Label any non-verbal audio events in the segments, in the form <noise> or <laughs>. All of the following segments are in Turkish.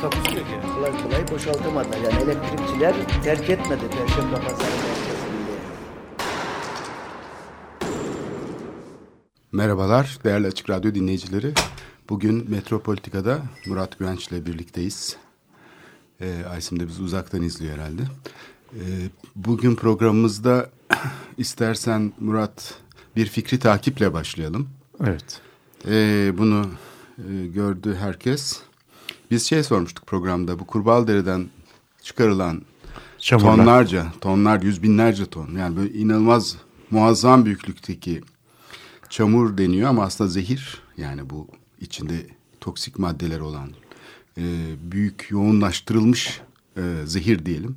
Takusuyor ki. kolay kolay boşaltamadılar. Yani elektrikçiler terk etmedi Perşembe Pazarı merkezini. Merhabalar değerli Açık Radyo dinleyicileri. Bugün Metropolitika'da Murat Güvenç ile birlikteyiz. Ee, Aysim de bizi uzaktan izliyor herhalde. Ee, bugün programımızda <clears throat> istersen Murat bir fikri takiple başlayalım. Evet. Ee, bunu e, gördü herkes. Biz şey sormuştuk programda bu Kurbağalıdere'den çıkarılan Çamurlar. tonlarca, tonlar, yüz binlerce ton. Yani böyle inanılmaz muazzam büyüklükteki çamur deniyor ama aslında zehir. Yani bu içinde toksik maddeler olan e, büyük yoğunlaştırılmış e, zehir diyelim.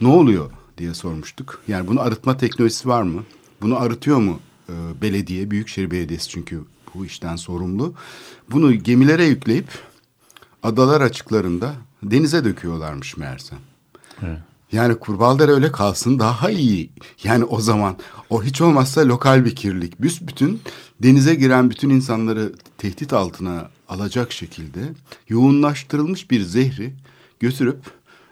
Ne oluyor diye sormuştuk. Yani bunu arıtma teknolojisi var mı? Bunu arıtıyor mu e, belediye, Büyükşehir Belediyesi çünkü bu işten sorumlu. Bunu gemilere yükleyip adalar açıklarında denize döküyorlarmış meğerse. Yani Kurbaldere öyle kalsın daha iyi. Yani o zaman o hiç olmazsa lokal bir kirlilik. Büsbütün denize giren bütün insanları tehdit altına alacak şekilde yoğunlaştırılmış bir zehri götürüp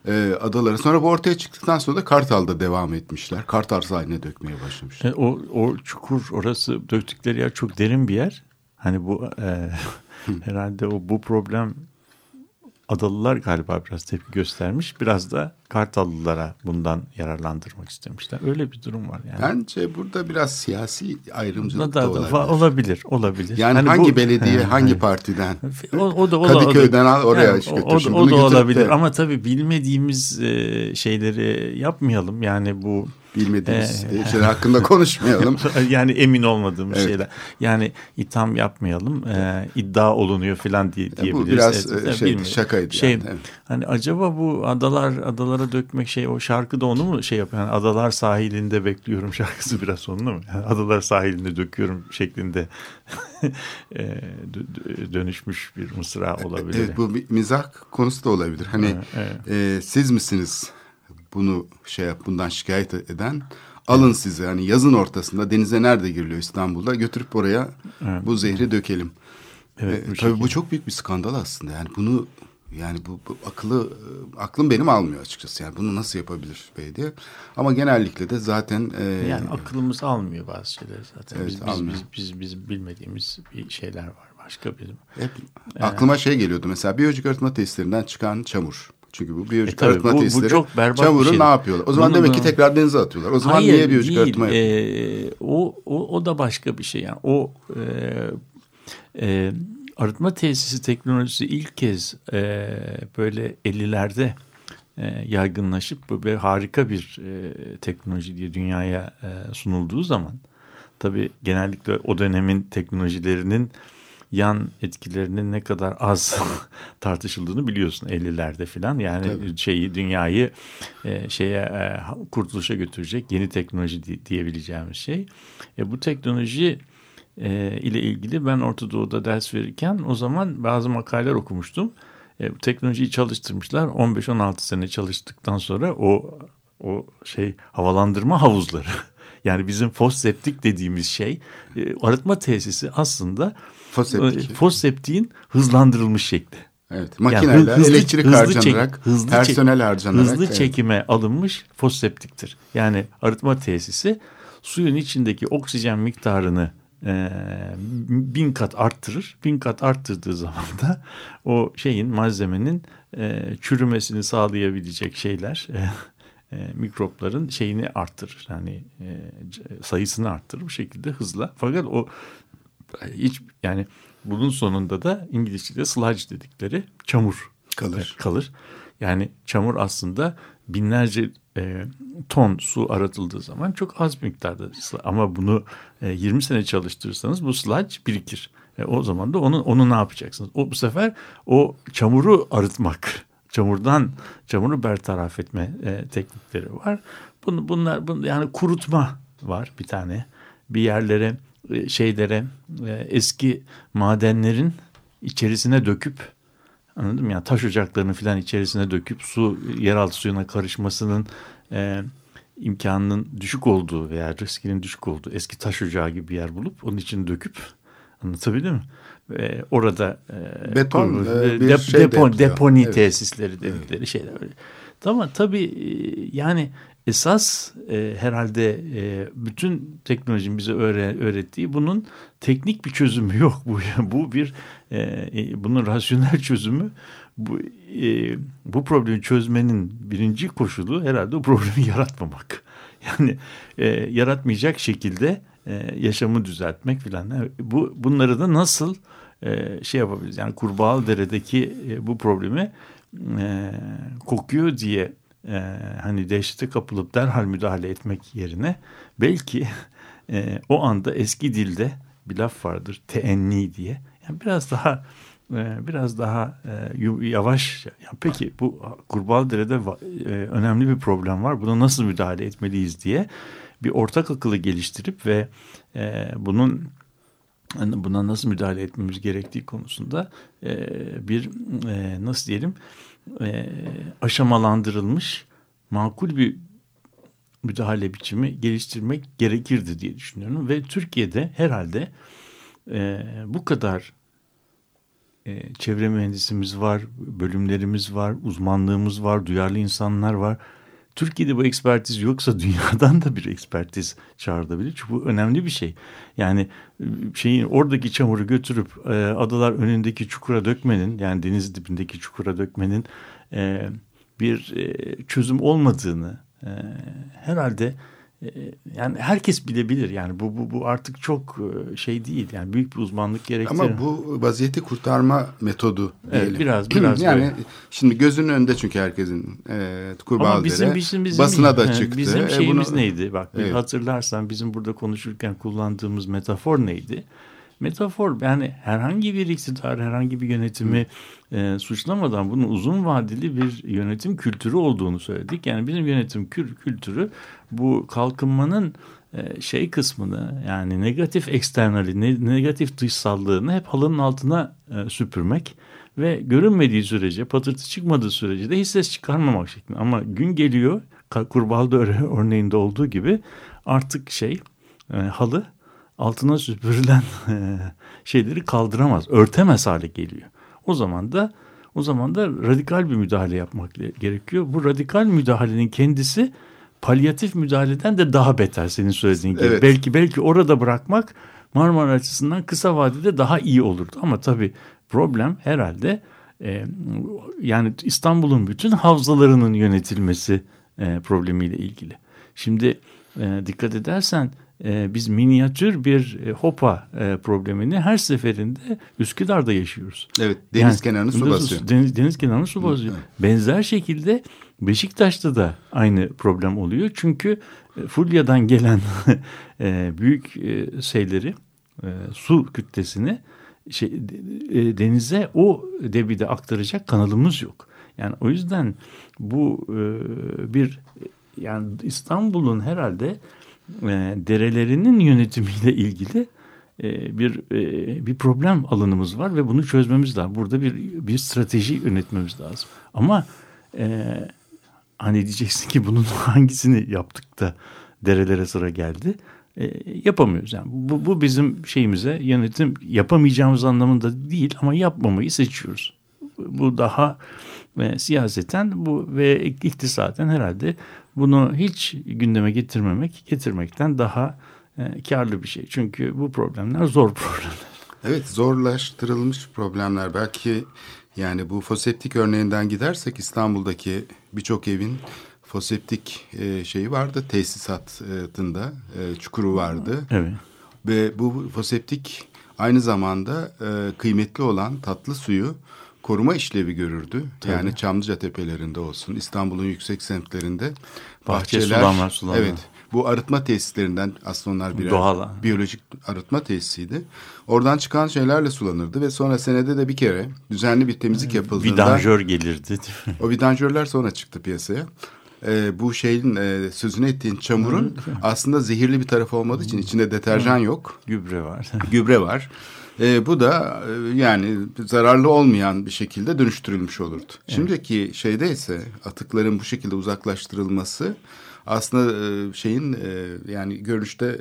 e, adalara. Sonra bu ortaya çıktıktan sonra da Kartal'da devam etmişler. Kartal sahiline dökmeye başlamışlar. E, o, o çukur orası döktükleri yer çok derin bir yer. Hani bu e, <laughs> herhalde o bu problem Adalılar galiba biraz tepki göstermiş. Biraz da Kartallılara bundan yararlandırmak istemişler. Öyle bir durum var yani. Bence burada biraz siyasi ayrımcılık da, da, da, olabilir. olabilir, olabilir. Yani Hani hangi bu- belediye, He, <laughs> hangi he. partiden? O, o da, o da Kadıköy'den al oraya Yani iş o- götür. O, da- o bunu da olabilir de- ama tabii bilmediğimiz e, şeyleri yapmayalım. Yani bu Bilmediğimiz Ee, şeyler hakkında konuşmayalım. <laughs> yani emin olmadığımız Evet. şeyler. Yani itham yapmayalım. E, iddia olunuyor falan diye Ya diyebiliriz. bu biraz Evet, e, e, şey, bilmiyorum. şakaydı Şey, yani. Evet. Hani acaba bu adalar adalara dökmek şey o şarkı da onu mu şey yapıyor? Yani adalar sahilinde bekliyorum şarkısı <laughs> biraz onu mu? Yani adalar sahilinde döküyorum şeklinde <laughs> e, dö- dö- dönüşmüş bir mısra olabilir. Evet bu bir mizah konusu da olabilir. Hani Evet, e, siz misiniz bunu şey yap bundan şikayet eden? Alın size hani yazın ortasında denize nerede giriliyor İstanbul'da götürüp oraya Evet. bu zehri dökelim. Evet, E, bu tabii bu çok büyük bir skandal aslında. Yani bunu yani bu, bu akıllı e, aklım benim almıyor açıkçası. Yani bunu nasıl yapabilir belediye? Ama genellikle de zaten e, Yani aklımız almıyor bazı şeyleri zaten. Evet, biz, biz, biz, biz, biz bilmediğimiz bir şeyler var. Başka bizim. Hep aklıma şey geliyordu mesela biyolojik arıtma testlerinden çıkan çamur. Çünkü bu biyolojik E arıtma bu- bu testleri çok berbat bir çamuru şey. ne yapıyorlar? O zaman Bunu demek da- ki tekrar denize atıyorlar. O zaman Hayır, niye biyolojik değil. arıtma yapıyor? Ee, o, o, o da başka bir şey. Yani o e, e, arıtma tesisi teknolojisi ilk kez e, böyle 50'lerde e, yaygınlaşıp bu bir harika bir e, teknoloji diye dünyaya e, sunulduğu zaman tabii genellikle o dönemin teknolojilerinin yan etkilerinin ne kadar az <laughs> tartışıldığını biliyorsun 50'lerde filan yani Tabii. şeyi dünyayı e, şeye e, kurtuluşa götürecek yeni teknoloji di- diyebileceğimiz şey. E, bu teknoloji e, ile ilgili ben Orta Doğu'da ders verirken o zaman bazı makaleler okumuştum. E, bu teknolojiyi çalıştırmışlar. 15-16 sene çalıştıktan sonra o o şey havalandırma havuzları. <laughs> Yani bizim foseptik dediğimiz şey e, arıtma tesisi aslında Foseptik. foseptiğin hızlandırılmış şekli. Evet, Yani makineler, hızlı- elektrik hızlı harcanarak, çek- hızlı personel çek- harcanarak. Hızlı evet. çekime alınmış foseptiktir. Yani arıtma tesisi suyun içindeki oksijen miktarını e, bin kat arttırır. Bin kat arttırdığı zaman da o şeyin malzemenin e, çürümesini sağlayabilecek şeyler e, e, mikropların şeyini arttırır. Yani e, sayısını arttırır bu şekilde hızla. Fakat o hiç yani bunun sonunda da İngilizce'de sludge dedikleri çamur Kalır. e, kalır. Yani çamur aslında binlerce e, ton su aratıldığı zaman çok az miktarda ama bunu e, 20 sene çalıştırırsanız bu sludge birikir. E, o zaman da onu onu ne yapacaksınız? O bu sefer o çamuru arıtmak çamurdan çamuru bertaraf etme e, teknikleri var. Bunu, bunlar bunu, yani kurutma var bir tane. Bir yerlere şeylere e, eski madenlerin içerisine döküp anladım mı? Yani taş ocaklarının filan içerisine döküp su yeraltı suyuna karışmasının e, imkanının düşük olduğu veya riskinin düşük olduğu eski taş ocağı gibi bir yer bulup onun için döküp anlatabildim mi? Ve orada e, Beton, e, bir dep- şey depo, yapıyor. deponi Evet. tesisleri dedikleri şeyler. öyle. Tamam tabii e, yani esas e, herhalde e, bütün teknolojinin bize öğre- öğrettiği bunun teknik bir çözümü <laughs> yok. Bu bu bir e, e, bunun rasyonel çözümü bu e, bu problemi çözmenin birinci koşulu herhalde o problemi <laughs> yaratmamak. Yani e, yaratmayacak şekilde e, yaşamı düzeltmek filan. Bu bunları da nasıl e, şey yapabiliriz? Yani Kurbağalıdere'deki e, bu problemi e, kokuyor diye e, hani dehşete kapılıp derhal müdahale etmek yerine belki <laughs> e, o anda eski dilde bir laf vardır teenni diye. Yani biraz daha e, biraz daha e, yavaş. Peki bu Kurbağalıdere'de va- e, önemli bir problem var. Buna nasıl müdahale etmeliyiz diye bir ortak akıllı geliştirip ve bunun hani buna nasıl müdahale etmemiz gerektiği konusunda bir nasıl diyelim e, aşamalandırılmış makul bir müdahale biçimi geliştirmek gerekirdi diye düşünüyorum ve Türkiye'de herhalde e, bu kadar e, çevre mühendisimiz var, bölümlerimiz var, uzmanlığımız var, duyarlı insanlar var. Türkiye'de bu ekspertiz yoksa dünyadan da bir ekspertiz çağrılabilir. Çünkü bu önemli bir şey. Yani e, şeyin oradaki çamuru götürüp e, adalar önündeki çukura dökmenin yani deniz dibindeki çukura dökmenin e, bir e, çözüm olmadığını e, herhalde yani herkes bilebilir. Yani bu bu bu artık çok e, şey değil. Yani büyük bir uzmanlık gerektirir. Ama bu vaziyeti kurtarma metodu Evet, diyelim. biraz- <clears throat> biraz yani böyle. şimdi gözünün önünde çünkü herkesin e, Kurbağalıdere Ama bizim, bizim, bizim basına da <laughs> çıktı. Bizim E, şeyimiz bunu- neydi? Bak Evet. hatırlarsan bizim burada konuşurken kullandığımız metafor neydi? Metafor yani herhangi bir iktidar, herhangi bir yönetimi e, suçlamadan bunun uzun vadeli bir yönetim kültürü olduğunu söyledik. Yani bizim yönetim kül- kültürü bu kalkınmanın e, şey kısmını yani negatif eksternali, ne- negatif dışsallığını hep halının altına e, süpürmek ve görünmediği sürece, patırtı çıkmadığı sürece de hiç ses çıkarmamak şeklinde. Ama gün geliyor, Kurbağalı örneğinde olduğu gibi artık şey e, halı altına süpürülen <laughs> şeyleri kaldıramaz, örtemez hale geliyor. O zaman da o zaman da radikal bir müdahale yapmak gerekiyor. Bu radikal müdahalenin kendisi palyatif müdahaleden de daha beter senin söylediğin gibi. Evet. Belki belki orada bırakmak Marmara açısından kısa vadede daha iyi olurdu. Ama tabii problem herhalde e, yani İstanbul'un bütün havzalarının yönetilmesi e, problemiyle ilgili. Şimdi e, dikkat edersen e, biz minyatür bir e, hopa e, problemini her seferinde Üsküdar'da yaşıyoruz. Evet deniz Yani, kenarını su basıyor. Deniz, deniz kenarını su basıyor. Benzer şekilde Beşiktaş'ta da aynı problem oluyor. Çünkü e, Fulya'dan gelen <laughs> e, büyük e, şeyleri, e, su kütlesini şey, e, denize o debide aktaracak kanalımız yok. Yani o yüzden bu e, bir yani İstanbul'un herhalde e, derelerinin yönetimiyle ilgili e, bir e, bir problem alanımız var ve bunu çözmemiz lazım. Burada bir bir strateji yönetmemiz lazım. Ama e, hani diyeceksin ki bunun <laughs> hangisini yaptık da derelere sıra geldi? E, yapamıyoruz. Yani bu, bu bizim şeyimize yönetim yapamayacağımız anlamında değil ama yapmamayı seçiyoruz. Bu daha e, siyaseten bu ve iktisaten herhalde bunu hiç gündeme getirmemek getirmekten daha e, karlı bir şey. Çünkü bu problemler zor <laughs> problemler. Evet zorlaştırılmış problemler belki yani bu foseptik örneğinden gidersek İstanbul'daki birçok evin foseptik e, şeyi vardı tesisatında e, çukuru vardı Evet. ve bu foseptik aynı zamanda e, kıymetli olan tatlı suyu koruma işlevi görürdü. Yani Çamlıca tepelerinde olsun İstanbul'un yüksek semtlerinde Bahçe, sulama, sulama. Evet bu arıtma tesislerinden aslında onlar birer Doğal. biyolojik arıtma tesisiydi. Oradan çıkan şeylerle sulanırdı ve sonra senede de bir kere düzenli bir temizlik yapıldığında Vidanjör gelirdi. o vidanjörler sonra çıktı piyasaya. Ee, bu şeyin e, sözünü ettiğin çamurun aslında zehirli bir tarafı olmadığı için içinde deterjan yok, Gübre var. gübre var. Ee, bu da e, yani zararlı olmayan bir şekilde dönüştürülmüş olurdu. Şimdiki şeyde ise atıkların bu şekilde uzaklaştırılması aslında e, şeyin e, yani görünüşte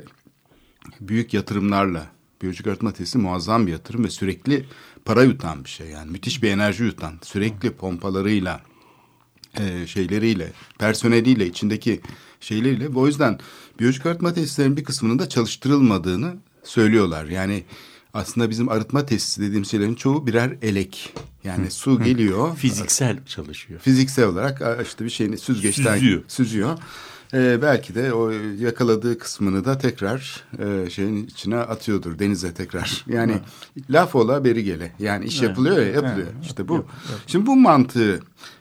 büyük yatırımlarla biyolojik arıtma tesisi muazzam bir yatırım ve sürekli para yutan bir şey. Yani müthiş bir enerji yutan sürekli pompalarıyla e, şeyleriyle personeliyle içindeki şeyleriyle. O yüzden biyolojik arıtma tesislerinin bir kısmının da çalıştırılmadığını söylüyorlar. Yani aslında bizim arıtma tesisi dediğim şeylerin çoğu birer elek yani su geliyor Fiziksel çalışıyor. fiziksel olarak işte bir şeyini süzgeçten Süzüyor. süzüyor. Ee, belki de o yakaladığı kısmını da tekrar e, şeyin içine atıyordur denize tekrar. <laughs> Yani laf ola beri gele. Yani iş yapılıyor ya yapılıyor. İşte bu. Şimdi bu mantığı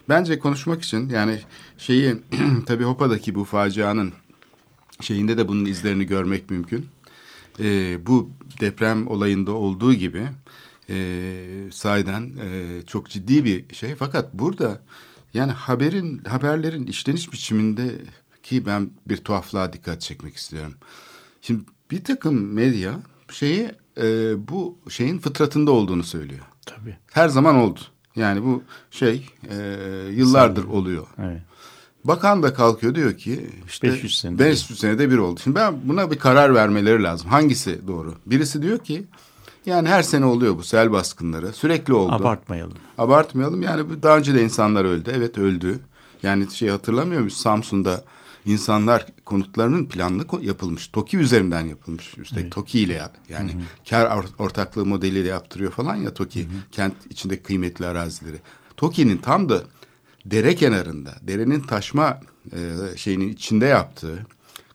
bence konuşmak için yani şeyi <clears throat> tabii Hopa'daki bu facianın şeyinde de bunun izlerini görmek mümkün. Ee, bu deprem olayında olduğu gibi e, sahiden e, çok ciddi bir şey. Fakat burada yani haberin haberlerin işleniş biçiminde ki ben bir tuhaflığa dikkat çekmek istiyorum. Şimdi bir takım medya şeyi e, bu şeyin fıtratında olduğunu söylüyor. Tabii. Her zaman oldu. Yani bu şey e, yıllardır oluyor. Evet. Bakan da kalkıyor diyor ki işte 500 senede 500 senede bir oldu. Şimdi ben buna bir karar vermeleri lazım. Hangisi doğru? Birisi diyor ki yani her sene oluyor bu sel baskınları. Sürekli oldu. Abartmayalım. Abartmayalım. Yani daha önce de insanlar öldü. Evet öldü. Yani şey hatırlamıyor musun? Samsun'da insanlar konutlarının planlı yapılmış. TOKİ üzerinden yapılmış. Üstelik TOKİ ile yap- yani kar or- ortaklığı modeliyle yaptırıyor falan ya TOKİ. Kent içindeki kıymetli arazileri. TOKİ'nin tam da dere kenarında, derenin taşma e, şeyinin içinde yaptığı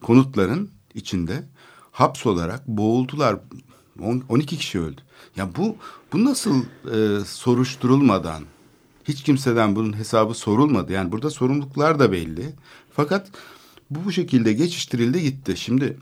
konutların içinde hapsolarak boğuldular. On- 12 kişi öldü. Ya bu bu nasıl e, soruşturulmadan hiç kimseden bunun hesabı sorulmadı. Yani burada sorumluluklar da belli. Fakat bu bu şekilde geçiştirildi gitti. Şimdi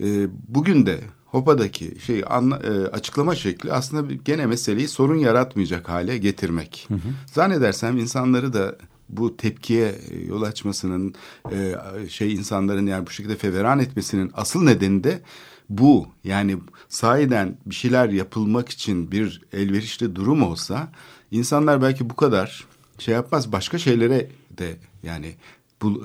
e, bugün de Hopa'daki şey anla, e, açıklama şekli aslında gene meseleyi sorun yaratmayacak hale getirmek. Zannedersem insanları da bu tepkiye e, yol açmasının e, şey insanların yani bu şekilde feveran etmesinin asıl nedeni de bu. Yani sahiden bir şeyler yapılmak için bir elverişli durum olsa insanlar belki bu kadar şey yapmaz başka şeylere de yani bu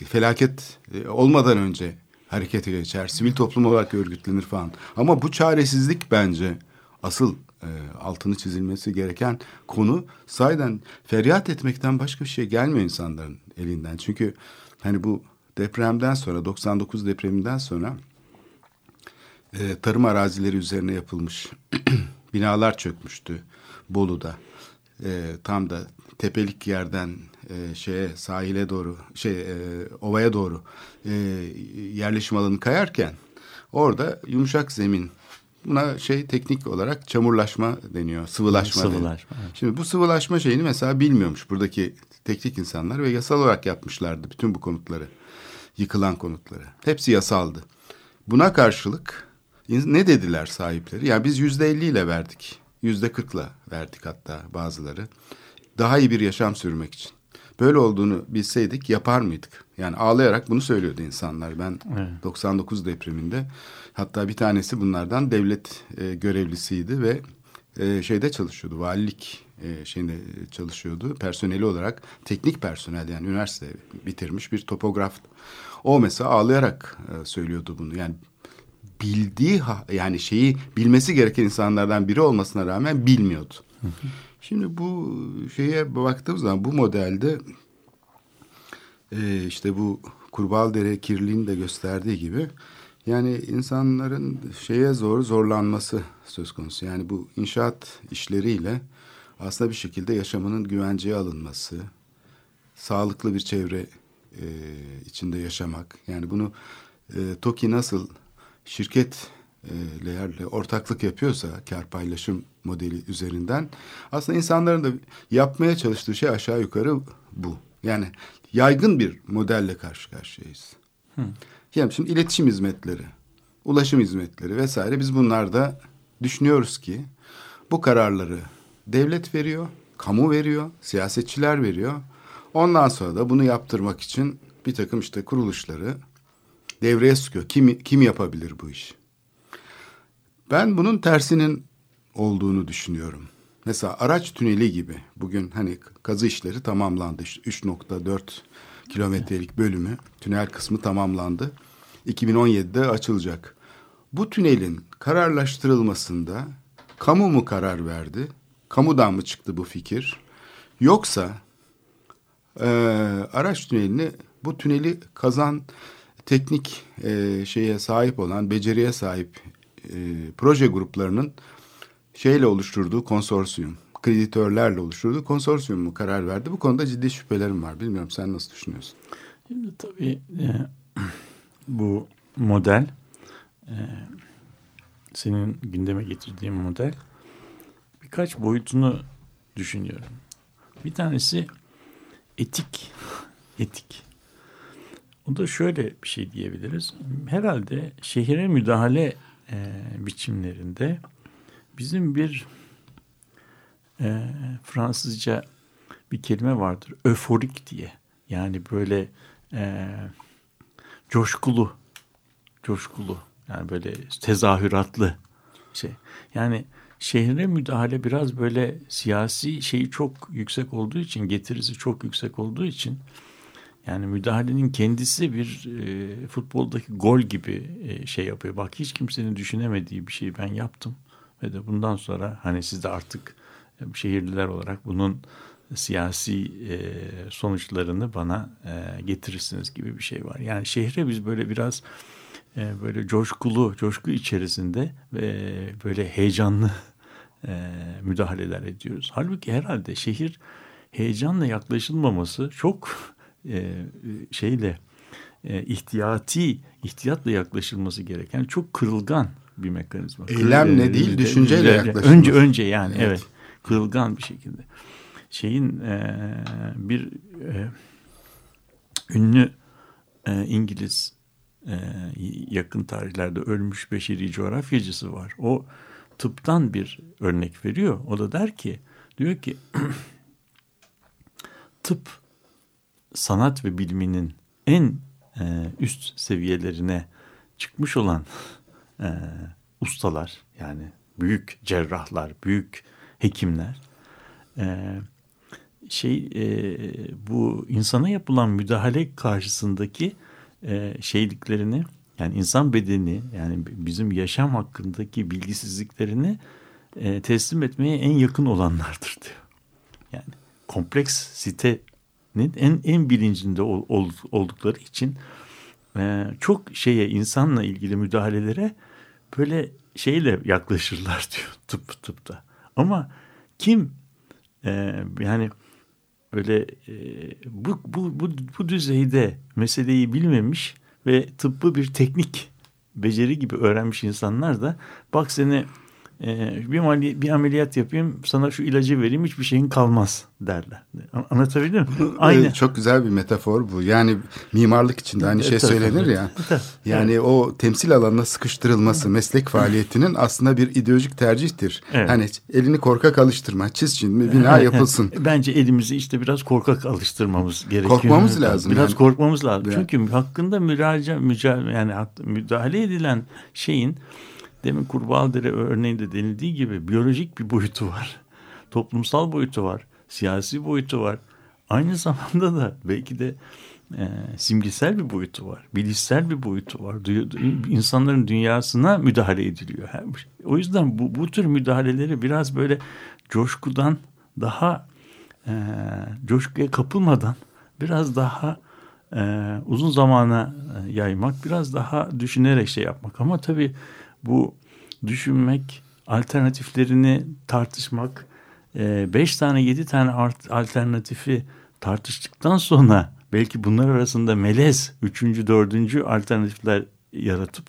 e, felaket e, olmadan önce harekete geçer, sivil toplum olarak örgütlenir falan. Ama bu çaresizlik bence asıl e, altını çizilmesi gereken konu sahiden feryat etmekten başka bir şey gelmiyor insanların elinden. Çünkü hani bu depremden sonra 99 depreminden sonra e, tarım arazileri üzerine yapılmış <clears throat> binalar çökmüştü Bolu'da. E, tam da tepelik yerden e, şeye sahile doğru şey e, ovaya doğru e, yerleşim alanı kayarken orada yumuşak zemin buna şey teknik olarak çamurlaşma deniyor sıvılaşma, deniyor. Sıvılaşma, evet. Şimdi bu sıvılaşma şeyini mesela bilmiyormuş buradaki teknik insanlar ve yasal olarak yapmışlardı bütün bu konutları yıkılan konutları hepsi yasaldı buna karşılık ne dediler sahipleri yani biz yüzde elli ile verdik yüzde kırkla verdik hatta bazıları daha iyi bir yaşam sürmek için. Böyle olduğunu bilseydik yapar mıydık? Yani ağlayarak bunu söylüyordu insanlar. Ben 99 depreminde hatta bir tanesi bunlardan devlet e, görevlisiydi ve e, şeyde çalışıyordu. Valilik e, şeyinde çalışıyordu. Personeli olarak teknik personel yani üniversite bitirmiş bir topograf. O mesela ağlayarak e, söylüyordu bunu. Yani bildiği yani şeyi bilmesi gereken insanlardan biri olmasına rağmen bilmiyordu. Şimdi bu şeye baktığımız zaman bu modelde e, işte bu Kurbaldere kirliliğini de gösterdiği gibi yani insanların şeye zor zorlanması söz konusu. Yani bu inşaat işleriyle aslında bir şekilde yaşamının güvenceye alınması, sağlıklı bir çevre e, içinde yaşamak. Yani bunu e, TOKİ nasıl şirketlerle ortaklık yapıyorsa kar paylaşım modeli üzerinden aslında insanların da yapmaya çalıştığı şey aşağı yukarı bu. Yani yaygın bir modelle karşı karşıyayız. Yani şimdi iletişim hizmetleri, ulaşım hizmetleri vesaire biz bunlarda düşünüyoruz ki bu kararları devlet veriyor, kamu veriyor, siyasetçiler veriyor. Ondan sonra da bunu yaptırmak için bir takım işte kuruluşları devreye sıkıyor. Kim, kim yapabilir bu işi? Ben bunun tersinin olduğunu düşünüyorum. Mesela araç tüneli gibi bugün hani kazı işleri tamamlandı. İşte 3.4 kilometrelik bölümü tünel kısmı tamamlandı. 2017'de açılacak. Bu tünelin kararlaştırılmasında kamu mu karar verdi? Kamudan mı çıktı bu fikir? Yoksa e, araç tünelini bu tüneli kazan teknik e, şeye sahip olan beceriye sahip e, proje gruplarının şeyle oluşturduğu konsorsiyum, kreditörlerle oluşturduğu konsorsiyum mu karar verdi? Bu konuda ciddi şüphelerim var. Bilmiyorum sen nasıl düşünüyorsun? Şimdi tabii e, bu model e, senin gündeme getirdiğin model birkaç boyutunu düşünüyorum. Bir tanesi etik. Etik. O da şöyle bir şey diyebiliriz. Herhalde şehire müdahale e, biçimlerinde bizim bir e, Fransızca bir kelime vardır. Öforik diye. Yani böyle e, coşkulu. Coşkulu. Yani böyle tezahüratlı şey. Yani şehre müdahale biraz böyle siyasi şeyi çok yüksek olduğu için, getirisi çok yüksek olduğu için yani müdahalenin kendisi bir e, futboldaki gol gibi e, şey yapıyor. Bak hiç kimsenin düşünemediği bir şeyi ben yaptım ve de bundan sonra hani siz de artık e, şehirliler olarak bunun siyasi e, sonuçlarını bana e, getirirsiniz gibi bir şey var. Yani şehre biz böyle biraz e, böyle coşkulu, coşku içerisinde ve böyle heyecanlı e, müdahaleler ediyoruz. Halbuki herhalde şehir heyecanla yaklaşılmaması çok e, şeyle e, ihtiyati, ihtiyatla yaklaşılması gereken çok kırılgan bir mekanizma. Eylemle değil, düşünceyle yaklaşılması. Önce önce yani evet. Evet. kırılgan bir şekilde. Şeyin e, bir e, ünlü e, İngiliz e, yakın tarihlerde ölmüş beşeri coğrafyacısı var. O tıptan bir örnek veriyor. O da der ki diyor ki <clears throat> tıp sanat ve biliminin en e, üst seviyelerine çıkmış olan e, ustalar yani büyük cerrahlar, büyük hekimler e, şey e, bu insana yapılan müdahale karşısındaki e, şeyliklerini yani insan bedeni yani bizim yaşam hakkındaki bilgisizliklerini e, teslim etmeye en yakın olanlardır diyor. Yani kompleks sitenin en en bilincinde ol, ol, oldukları için e, çok şeye insanla ilgili müdahalelere böyle şeyle yaklaşırlar <laughs> diyor tıp tıpta. Ama kim e, yani böyle e, bu, bu, bu, bu düzeyde meseleyi bilmemiş ve tıbbı bir teknik beceri gibi öğrenmiş insanlar da bak seni e, bir, mali, bir ameliyat yapayım sana şu ilacı vereyim hiçbir şeyin kalmaz derler. Anlatabildim mi? Aynı. Çok güzel bir metafor bu. Yani mimarlık içinde aynı şey söylenir ya. Yani o temsil alanına sıkıştırılması meslek faaliyetinin aslında bir ideolojik tercihtir. Evet. Hani elini korkak alıştırma. Çiz şimdi bina yapılsın. <laughs> Bence elimizi işte biraz korkak alıştırmamız gerekiyor. Korkmamız lazım. Biraz yani. korkmamız lazım. Yani. Çünkü hakkında müraca, müca, yani müdahale edilen şeyin demin Kurbağadere örneğinde denildiği gibi biyolojik bir boyutu var. Toplumsal boyutu var. Siyasi boyutu var. Aynı <laughs> zamanda da belki de e, simgesel bir boyutu var. Bilişsel bir boyutu var. Du- insanların dünyasına müdahale ediliyor. O yüzden bu, bu tür müdahaleleri biraz böyle coşkudan daha e, coşkuya kapılmadan biraz daha e, uzun zamana e, yaymak, biraz daha düşünerek şey yapmak. Ama tabii bu düşünmek, alternatiflerini tartışmak, e, beş tane yedi tane alternatifi tartıştıktan sonra belki bunlar arasında melez üçüncü, dördüncü alternatifler yaratıp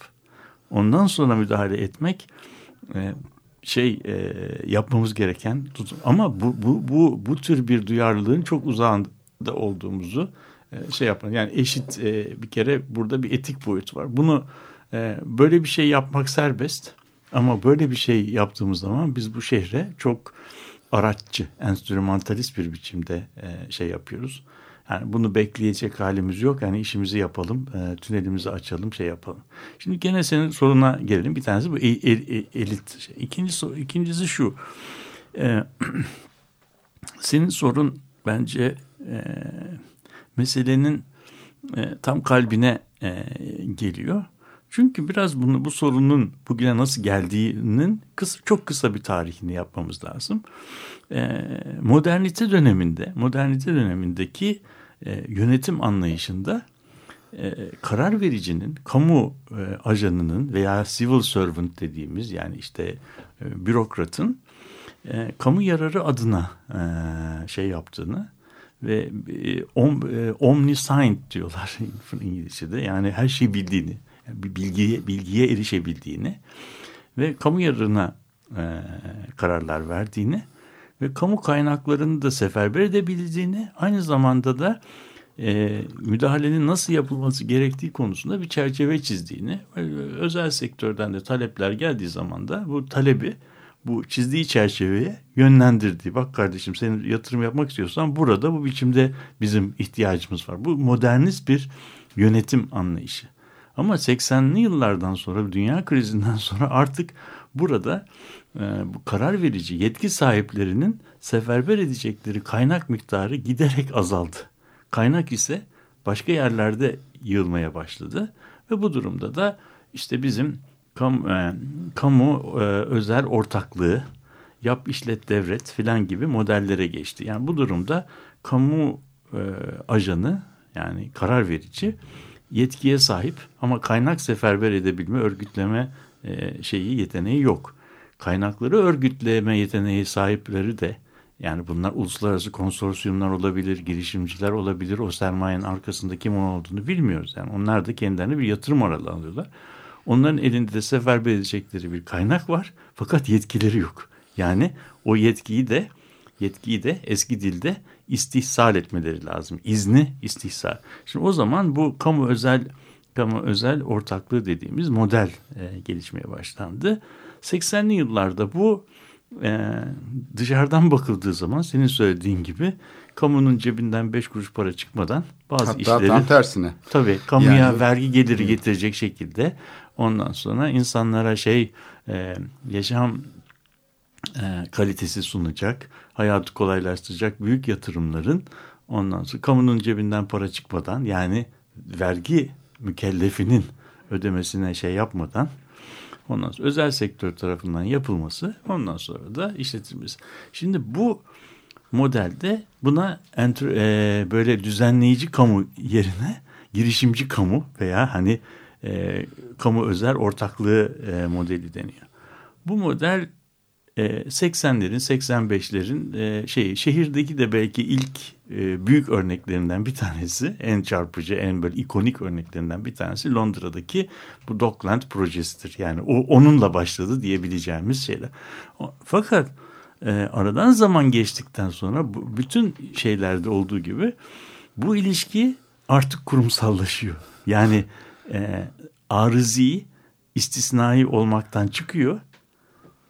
ondan sonra müdahale etmek e, şey e, yapmamız gereken ama bu, bu, bu, bu tür bir duyarlılığın çok uzağında olduğumuzu e, şey yapın. Yani eşit e, bir kere burada bir etik boyut var. Bunu e, böyle bir şey yapmak serbest ama böyle bir şey yaptığımız zaman biz bu şehre çok araççı, enstrümantalist bir biçimde e, şey yapıyoruz. Yani bunu bekleyecek halimiz yok. Yani işimizi yapalım, e, tünelimizi açalım, şey yapalım. Şimdi gene senin soruna gelelim. Bir tanesi bu e, e, e, elit. Şey. İkincisi, ikincisi şu. E, <clears throat> senin sorun bence e, meselenin e, tam kalbine e, geliyor. Çünkü biraz bunu bu sorunun bugüne nasıl geldiğinin kısa, çok kısa bir tarihini yapmamız lazım. E, modernite döneminde, modernite dönemindeki e, yönetim anlayışında e, karar vericinin, kamu e, ajanının veya civil servant dediğimiz yani işte e, bürokratın e, kamu yararı adına e, şey yaptığını ve e, om, e, omniscient diyorlar <laughs> İngilizce'de yani her şeyi bildiğini, bilgiye bilgiye erişebildiğini ve kamu yararına e, kararlar verdiğini ve kamu kaynaklarını da seferber edebildiğini aynı zamanda da e, müdahalenin nasıl yapılması gerektiği konusunda bir çerçeve çizdiğini özel sektörden de talepler geldiği zaman da bu talebi bu çizdiği çerçeveye yönlendirdiği. Bak kardeşim senin yatırım yapmak istiyorsan burada bu biçimde bizim ihtiyacımız var. Bu modernist bir yönetim anlayışı. Ama 80'li yıllardan sonra dünya krizinden sonra artık burada e, bu karar verici yetki sahiplerinin seferber edecekleri kaynak miktarı giderek azaldı. Kaynak ise başka yerlerde yığılmaya başladı ve bu durumda da işte bizim kam, e, kamu e, özel ortaklığı, yap işlet devret filan gibi modellere geçti. Yani bu durumda kamu e, ajanı yani karar verici yetkiye sahip ama kaynak seferber edebilme, örgütleme e, şeyi yeteneği yok. Kaynakları örgütleme yeteneği sahipleri de yani bunlar uluslararası konsorsiyumlar olabilir, girişimciler olabilir. O sermayenin arkasında kim olduğunu bilmiyoruz. Yani onlar da kendilerine bir yatırım aralı alıyorlar. Onların elinde de seferber edecekleri bir kaynak var fakat yetkileri yok. Yani o yetkiyi de yetkiyi de eski dilde istihsal etmeleri lazım. İzni istihsal. Şimdi o zaman bu kamu özel kamu özel ortaklığı dediğimiz model e, gelişmeye başlandı. 80'li yıllarda bu e, dışarıdan bakıldığı zaman senin söylediğin gibi kamunun cebinden beş kuruş para çıkmadan bazı Hatta işleri... tam tersine. Tabii kamuya Yani- vergi geliri getirecek şekilde ondan sonra insanlara şey e, yaşam kalitesi sunacak, hayatı kolaylaştıracak büyük yatırımların ondan sonra kamunun cebinden para çıkmadan yani vergi mükellefinin ödemesine şey yapmadan ondan sonra özel sektör tarafından yapılması ondan sonra da işletilmesi. Şimdi bu modelde buna entr- e, böyle düzenleyici kamu yerine girişimci kamu veya hani e, kamu özel ortaklığı e, modeli deniyor. Bu model e, 80'lerin 85'lerin e, şey şehirdeki de belki ilk e, büyük örneklerinden bir tanesi en çarpıcı en böyle ikonik örneklerinden bir tanesi Londra'daki bu Dockland projesidir. Yani o onunla başladı diyebileceğimiz şeyler. Fakat e, aradan zaman geçtikten sonra bütün şeylerde olduğu gibi bu ilişki artık kurumsallaşıyor. Yani e, arızi istisnai olmaktan çıkıyor.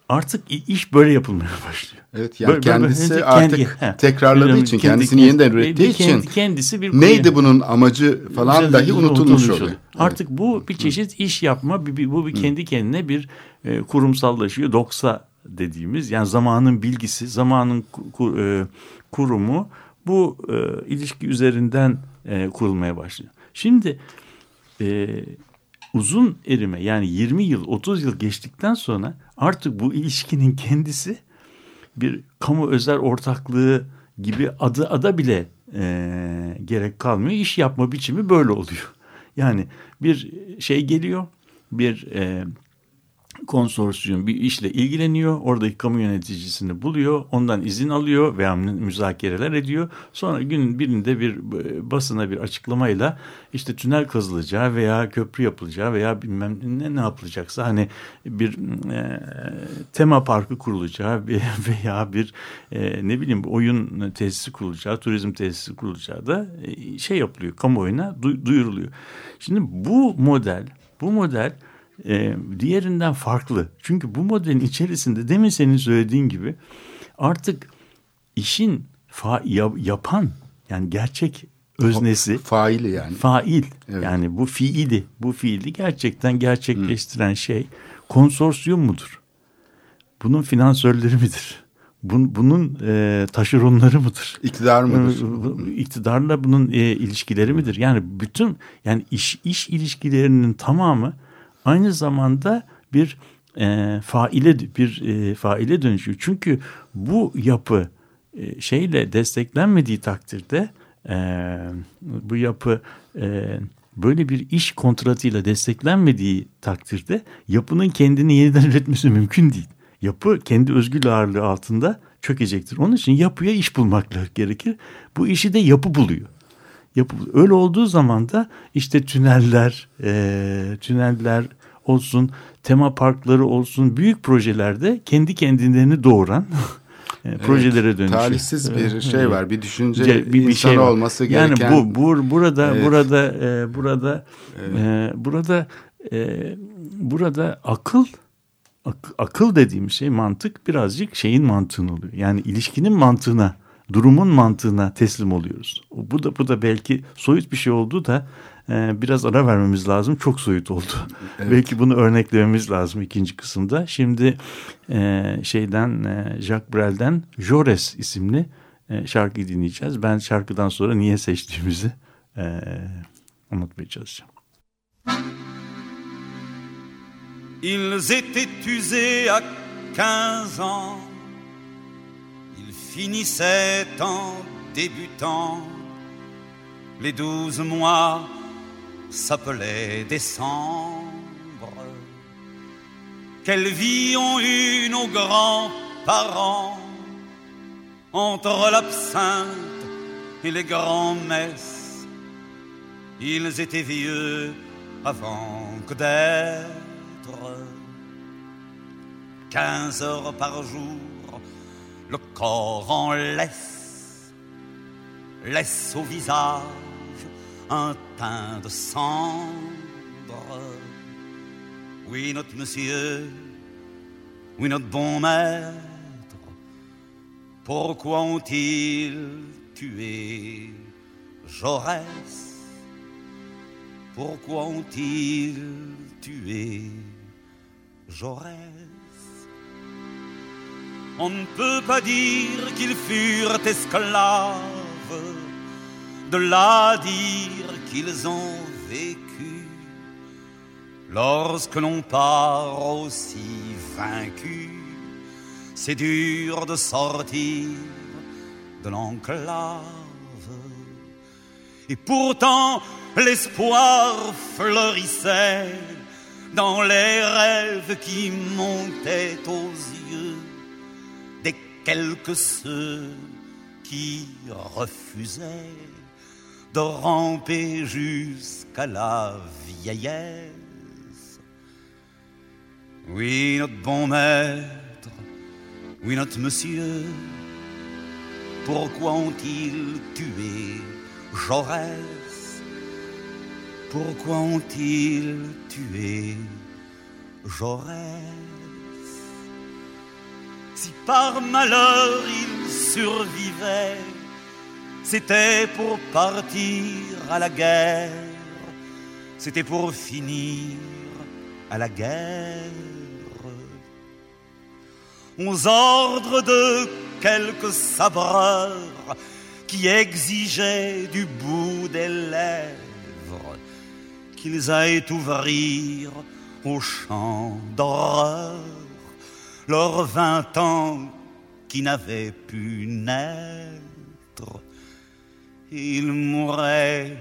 Artık iş böyle yapılmaya başlıyor. Evet yani Böyle- böyle- kendisi kendi- artık he. tekrarladığı Kendi- için kendi- kendisini kendi- yeniden ürettiği kendi- için kendisi bir neydi bunun amacı falan dahi unutulmuş oluyor. Artık bu bir çeşit iş yapma, bir, bir- bu bir kendi kendine bir e, kurumsallaşıyor. Doksa dediğimiz yani zamanın bilgisi, zamanın ku- ku- e, kurumu bu e, ilişki üzerinden e, kurulmaya başlıyor. Şimdi e, uzun erime yani 20 yıl 30 yıl geçtikten sonra artık bu ilişkinin kendisi bir kamu özel ortaklığı gibi adı ada bile e, gerek kalmıyor. İş yapma biçimi böyle oluyor. Yani bir şey geliyor, bir e, konsorsiyum bir işle ilgileniyor. Oradaki kamu yöneticisini buluyor. Ondan izin alıyor veya müzakereler ediyor. Sonra günün birinde bir e, basına bir açıklamayla işte tünel kazılacağı veya köprü yapılacağı veya bilmem ne ne yapılacaksa hani bir e, tema parkı kurulacağı <laughs> veya bir e, ne bileyim oyun tesisi kurulacağı, turizm tesisi kurulacağı da e, şey yapılıyor. Kamuoyuna du, duyuruluyor. Şimdi bu model, bu model e, diğerinden farklı. Çünkü bu modelin içerisinde demin senin söylediğin gibi artık işin fa, yapan yani gerçek öznesi faili yani fail evet. yani bu fiili bu fiili gerçekten gerçekleştiren Hı. şey konsorsiyum mudur? Bunun finansörleri midir? Bun, bunun e, taşeronları mıdır? İktidar mıdır? İktidarla bunun e, ilişkileri midir? Yani bütün yani iş iş ilişkilerinin tamamı aynı zamanda bir e, faile bir e, faile dönüşüyor. Çünkü bu yapı e, şeyle desteklenmediği takdirde e, bu yapı e, böyle bir iş kontratıyla desteklenmediği takdirde yapının kendini yeniden üretmesi mümkün değil. Yapı kendi özgür ağırlığı altında çökecektir. Onun için yapıya iş bulmak gerekir. Bu işi de yapı buluyor. Yapı, öyle olduğu zaman da işte tüneller, e, tüneller olsun, tema parkları olsun, büyük projelerde kendi kendilerini doğuran <laughs> evet, projelere dönüşüyor. Talihsiz bir şey var, bir düşünce bir, bir insanı şey var. olması gereken. Yani bu, bu burada evet. burada e, burada evet. e, burada e, burada akıl ak, akıl dediğim şey mantık birazcık şeyin mantığını oluyor. Yani ilişkinin mantığına, durumun mantığına teslim oluyoruz. Bu da bu da belki soyut bir şey oldu da e, biraz ara vermemiz lazım. Çok soyut oldu. Evet. belki bunu örneklememiz lazım ikinci kısımda. Şimdi e, şeyden e, Jacques Brel'den Jores isimli e, şarkıyı dinleyeceğiz. Ben şarkıdan sonra niye seçtiğimizi e, anlatmaya çalışacağım. Ils étaient usés à 15 ans, ils finissaient en débutant. Les douze mois s'appelaient décembre. Quelle vie ont eu nos grands-parents entre l'absinthe et les grands-messes. Ils étaient vieux avant que d'être quinze heures par jour, le corps en laisse, laisse au visage un teint de cendre. Oui, notre monsieur, oui, notre bon maître, pourquoi ont-ils tué Jaurès? Pourquoi ont-ils tué Jaurès? On ne peut pas dire qu'ils furent esclaves, de là dire qu'ils ont vécu. Lorsque l'on part aussi vaincu, c'est dur de sortir de l'enclave. Et pourtant, l'espoir fleurissait dans les rêves qui montaient aux yeux quelques ceux qui refusaient de ramper jusqu'à la vieillesse. Oui, notre bon maître, oui, notre monsieur, pourquoi ont-ils tué Jaurès? Pourquoi ont-ils tué Jaurès? Si par malheur il survivait, c'était pour partir à la guerre, c'était pour finir à la guerre. Aux ordres de quelques sabreurs qui exigeaient du bout des lèvres qu'ils aillent ouvrir au champ d'horreur leurs vingt ans qui n'avaient pu naître. Ils mouraient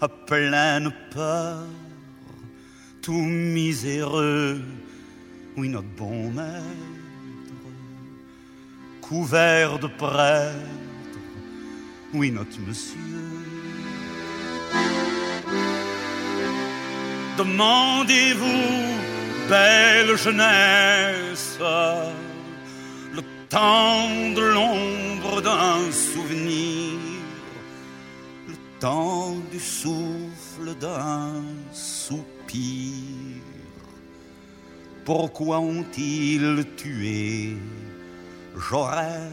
à pleine peur, tout miséreux oui notre bon maître, couvert de prêtres, oui notre monsieur. Demandez-vous, belle jeunesse, le temps de l'ombre d'un souvenir, le temps du souffle d'un soupir. Pourquoi ont-ils tué Jaurès?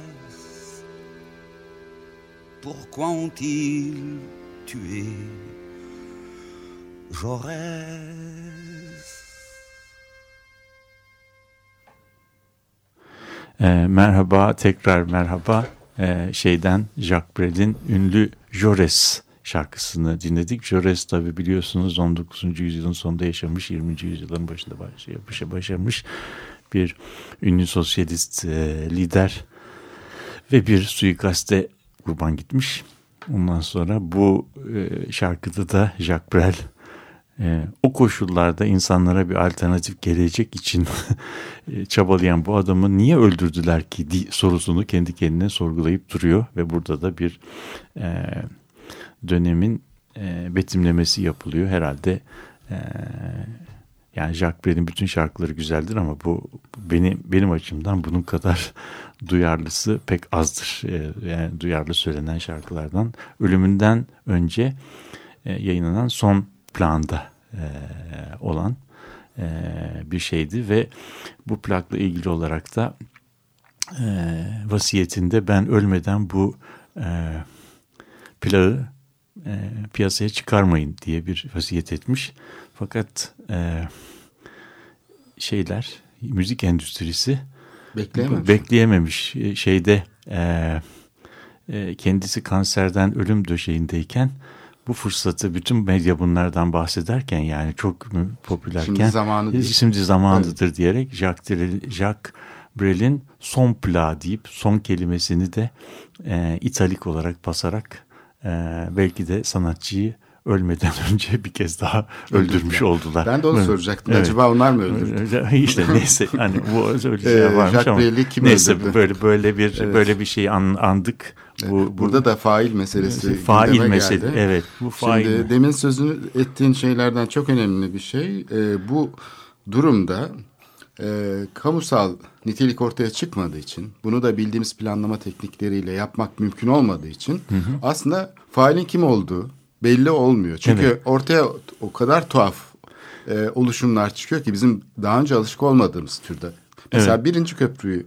Pourquoi ont-ils tué Jaurès? E, merhaba, tekrar merhaba. E, şeyden Jacques Brel'in ünlü Jaurès şarkısını dinledik. Jaurès tabi biliyorsunuz 19. yüzyılın sonunda yaşamış, 20. yüzyılın başında baş, yapışa başlamış bir ünlü sosyalist e, lider ve bir suikaste kurban gitmiş. Ondan sonra bu e, şarkıda da Jacques Brel e, o koşullarda insanlara bir alternatif gelecek için <laughs> e, çabalayan bu adamı niye öldürdüler ki sorusunu kendi kendine sorgulayıp duruyor ve burada da bir e, dönemin e, betimlemesi yapılıyor herhalde. E, yani Jacques Brel'in bütün şarkıları güzeldir ama bu benim benim açımdan bunun kadar <laughs> duyarlısı pek azdır. E, yani duyarlı söylenen şarkılardan ölümünden önce e, yayınlanan son planda e, olan e, bir şeydi ve bu plakla ilgili olarak da e, vasiyetinde ben ölmeden bu e, plağı e, piyasaya çıkarmayın diye bir vasiyet etmiş. Fakat e, şeyler müzik endüstrisi Bekleyememiş. bekleyememiş E, şeyde e, e, kendisi kanserden ölüm döşeğindeyken bu fırsatı bütün medya bunlardan bahsederken yani çok popülerken Şimdi zamanı değil. şimdi zamanıdır diyerek Jacques, Brel, Jacques Brel'in son pla deyip son kelimesini de e, italik olarak basarak e, belki de sanatçıyı ölmeden <laughs> önce bir kez daha öldürmüş oldular. Ben de onu soracaktım. Evet. Acaba onlar mı öldürdü? <laughs> işte <laughs> neyse hani bu öyle Ee, şeyler varmış Jacques ama Brel'i kim neyse öldürdü? böyle böyle bir Evet. böyle bir şey an, andık. Bu, bu Burada da fail meselesi fail gündeme mesele. geldi. Evet, bu fail. Şimdi demin sözünü ettiğin şeylerden çok önemli bir şey. Ee, bu durumda e, kamusal nitelik ortaya çıkmadığı için, bunu da bildiğimiz planlama teknikleriyle yapmak mümkün olmadığı için aslında failin kim olduğu belli olmuyor. Çünkü Evet. ortaya o kadar tuhaf e, oluşumlar çıkıyor ki bizim daha önce alışık olmadığımız türde. Mesela birinci köprüyü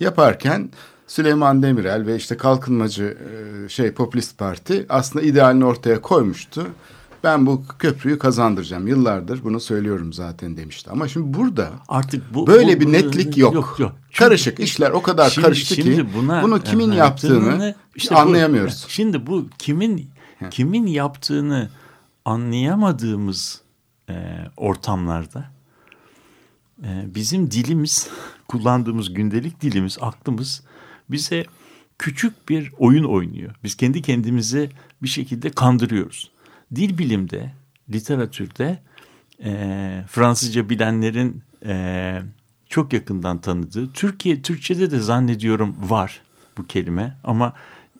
yaparken Süleyman Demirel ve işte kalkınmacı e, şey popülist parti aslında idealini ortaya koymuştu. Ben bu köprüyü kazandıracağım. Yıllardır bunu söylüyorum zaten demişti. Ama şimdi burada Artık bu böyle bu- bir netlik yok. Yok yok. Çünkü- Karışık işler o kadar Şimdi- karıştı ki şimdi buna, bunu kimin yaptığını işte bu- anlayamıyoruz. <laughs> şimdi bu kimin kimin yaptığını anlayamadığımız e, ortamlarda e, bizim dilimiz <laughs> kullandığımız gündelik dilimiz aklımız bize küçük bir oyun oynuyor. Biz kendi kendimizi bir şekilde kandırıyoruz. Dil bilimde, literatürde e, Fransızca bilenlerin e, çok yakından tanıdığı, Türkiye Türkçe'de de zannediyorum var bu kelime ama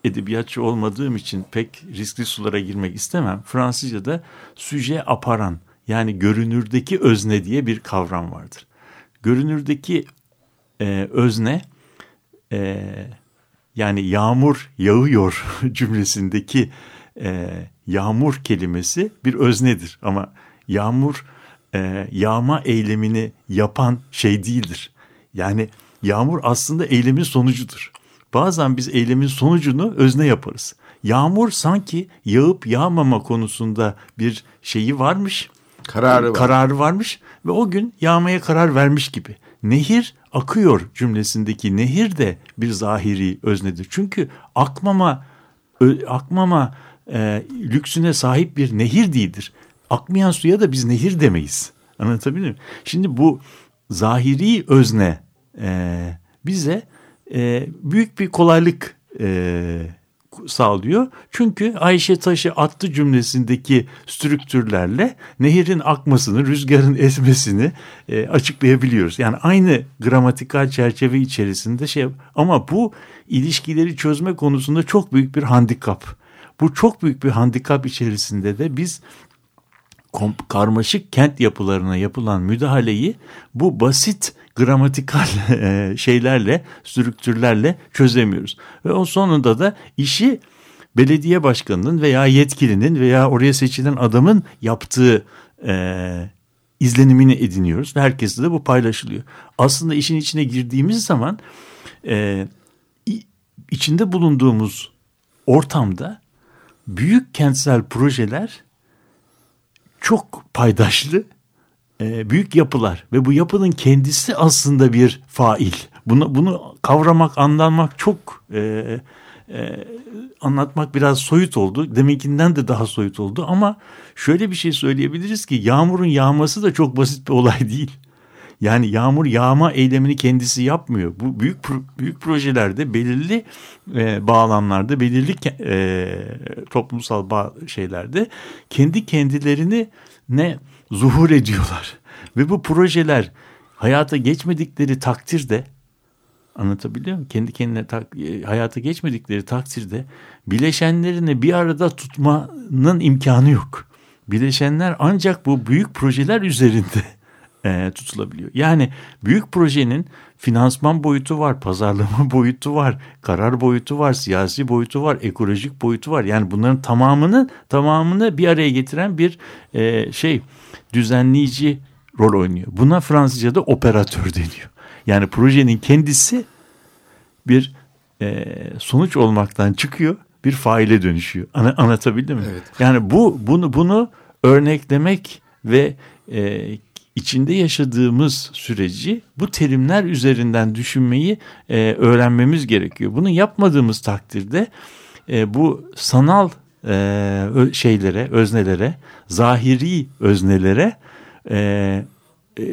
edebiyatçı olmadığım için pek riskli sulara girmek istemem. Fransızca'da suje aparan yani görünürdeki özne diye bir kavram vardır. Görünürdeki e, özne e, yani yağmur yağıyor <laughs> cümlesindeki e, yağmur kelimesi bir öznedir ama yağmur e, yağma eylemini yapan şey değildir. Yani yağmur aslında eylemin sonucudur. Bazen biz eylemin sonucunu özne yaparız. Yağmur sanki yağıp yağmama konusunda bir şeyi varmış. Kararı var. Kararı varmış ve o gün yağmaya karar vermiş gibi. Nehir akıyor cümlesindeki nehir de bir zahiri öznedir. Çünkü akmama akmama e, lüksüne sahip bir nehir değildir. Akmayan suya da biz nehir demeyiz. Anlatabiliyor muyum? Şimdi bu zahiri özne e, bize e, büyük bir kolaylık e, sağlıyor. Çünkü Ayşe taşı attı cümlesindeki strüktürlerle nehirin akmasını, rüzgarın esmesini e, açıklayabiliyoruz. Yani aynı gramatikal çerçeve içerisinde şey ama bu ilişkileri çözme konusunda çok büyük bir handikap. Bu çok büyük bir handikap içerisinde de biz karmaşık kent yapılarına yapılan müdahaleyi bu basit gramatikal <laughs> e, şeylerle, strüktürlerle çözemiyoruz. Ve o sonunda da işi belediye başkanının veya yetkilinin veya oraya seçilen adamın yaptığı e, izlenimini ediniyoruz. Ve herkesle de bu paylaşılıyor. Aslında işin içine girdiğimiz zaman e, içinde bulunduğumuz ortamda büyük kentsel projeler çok paydaşlı e, büyük yapılar ve bu yapının kendisi aslında bir fail. Bunu, bunu kavramak, anlamak çok e, e, anlatmak biraz soyut oldu. Deminkinden de daha soyut oldu ama şöyle bir şey söyleyebiliriz ki yağmurun yağması da çok basit bir olay değil. Yani yağmur yağma eylemini kendisi yapmıyor. Bu büyük büyük projelerde belirli e, bağlamlarda, belirli e, toplumsal bağ şeylerde kendi kendilerini ne zuhur ediyorlar. Ve bu projeler hayata geçmedikleri takdirde anlatabiliyor muyum? Kendi kendine tak, e, hayata geçmedikleri takdirde bileşenlerini bir arada tutmanın imkanı yok. Bileşenler ancak bu büyük projeler üzerinde e, tutulabiliyor. Yani büyük projenin finansman boyutu var, pazarlama <laughs> boyutu var, karar boyutu var, siyasi boyutu var, ekolojik boyutu var. Yani bunların tamamını tamamını bir araya getiren bir e, şey düzenleyici rol oynuyor. Buna Fransızca'da operatör deniyor. Yani projenin kendisi bir e, sonuç olmaktan çıkıyor, bir faile dönüşüyor. Ana, anlatabildim mi? Evet. Yani bu bunu bunu örneklemek ve e, içinde yaşadığımız süreci bu terimler üzerinden düşünmeyi e, öğrenmemiz gerekiyor. Bunu yapmadığımız takdirde e, bu sanal e, şeylere, öznelere, zahiri öznelere e, e,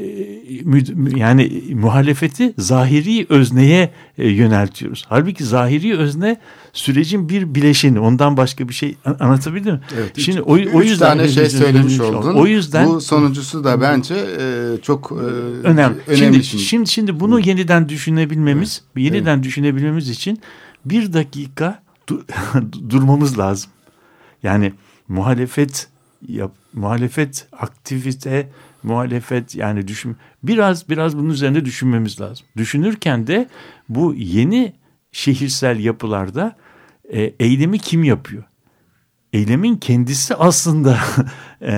yani muhalefeti zahiri özneye e, yöneltiyoruz. Halbuki zahiri özne sürecin bir bileşeni. Ondan başka bir şey anlatabildim mi? Evet, Şimdi üç, o, o üç yüzden tane şey söylemiş oldun. O yüzden bu sonuncusu da bence e, çok e, önemli. önemli. Şimdi, şimdi şimdi bunu yeniden düşünebilmemiz, evet. yeniden evet. düşünebilmemiz için bir dakika <laughs> durmamız lazım. Yani muhalefet yap, muhalefet aktivite muhalefet yani düşün biraz biraz bunun üzerinde düşünmemiz lazım. Düşünürken de bu yeni şehirsel yapılarda e, eylemi kim yapıyor? Eylemin kendisi aslında <laughs> e,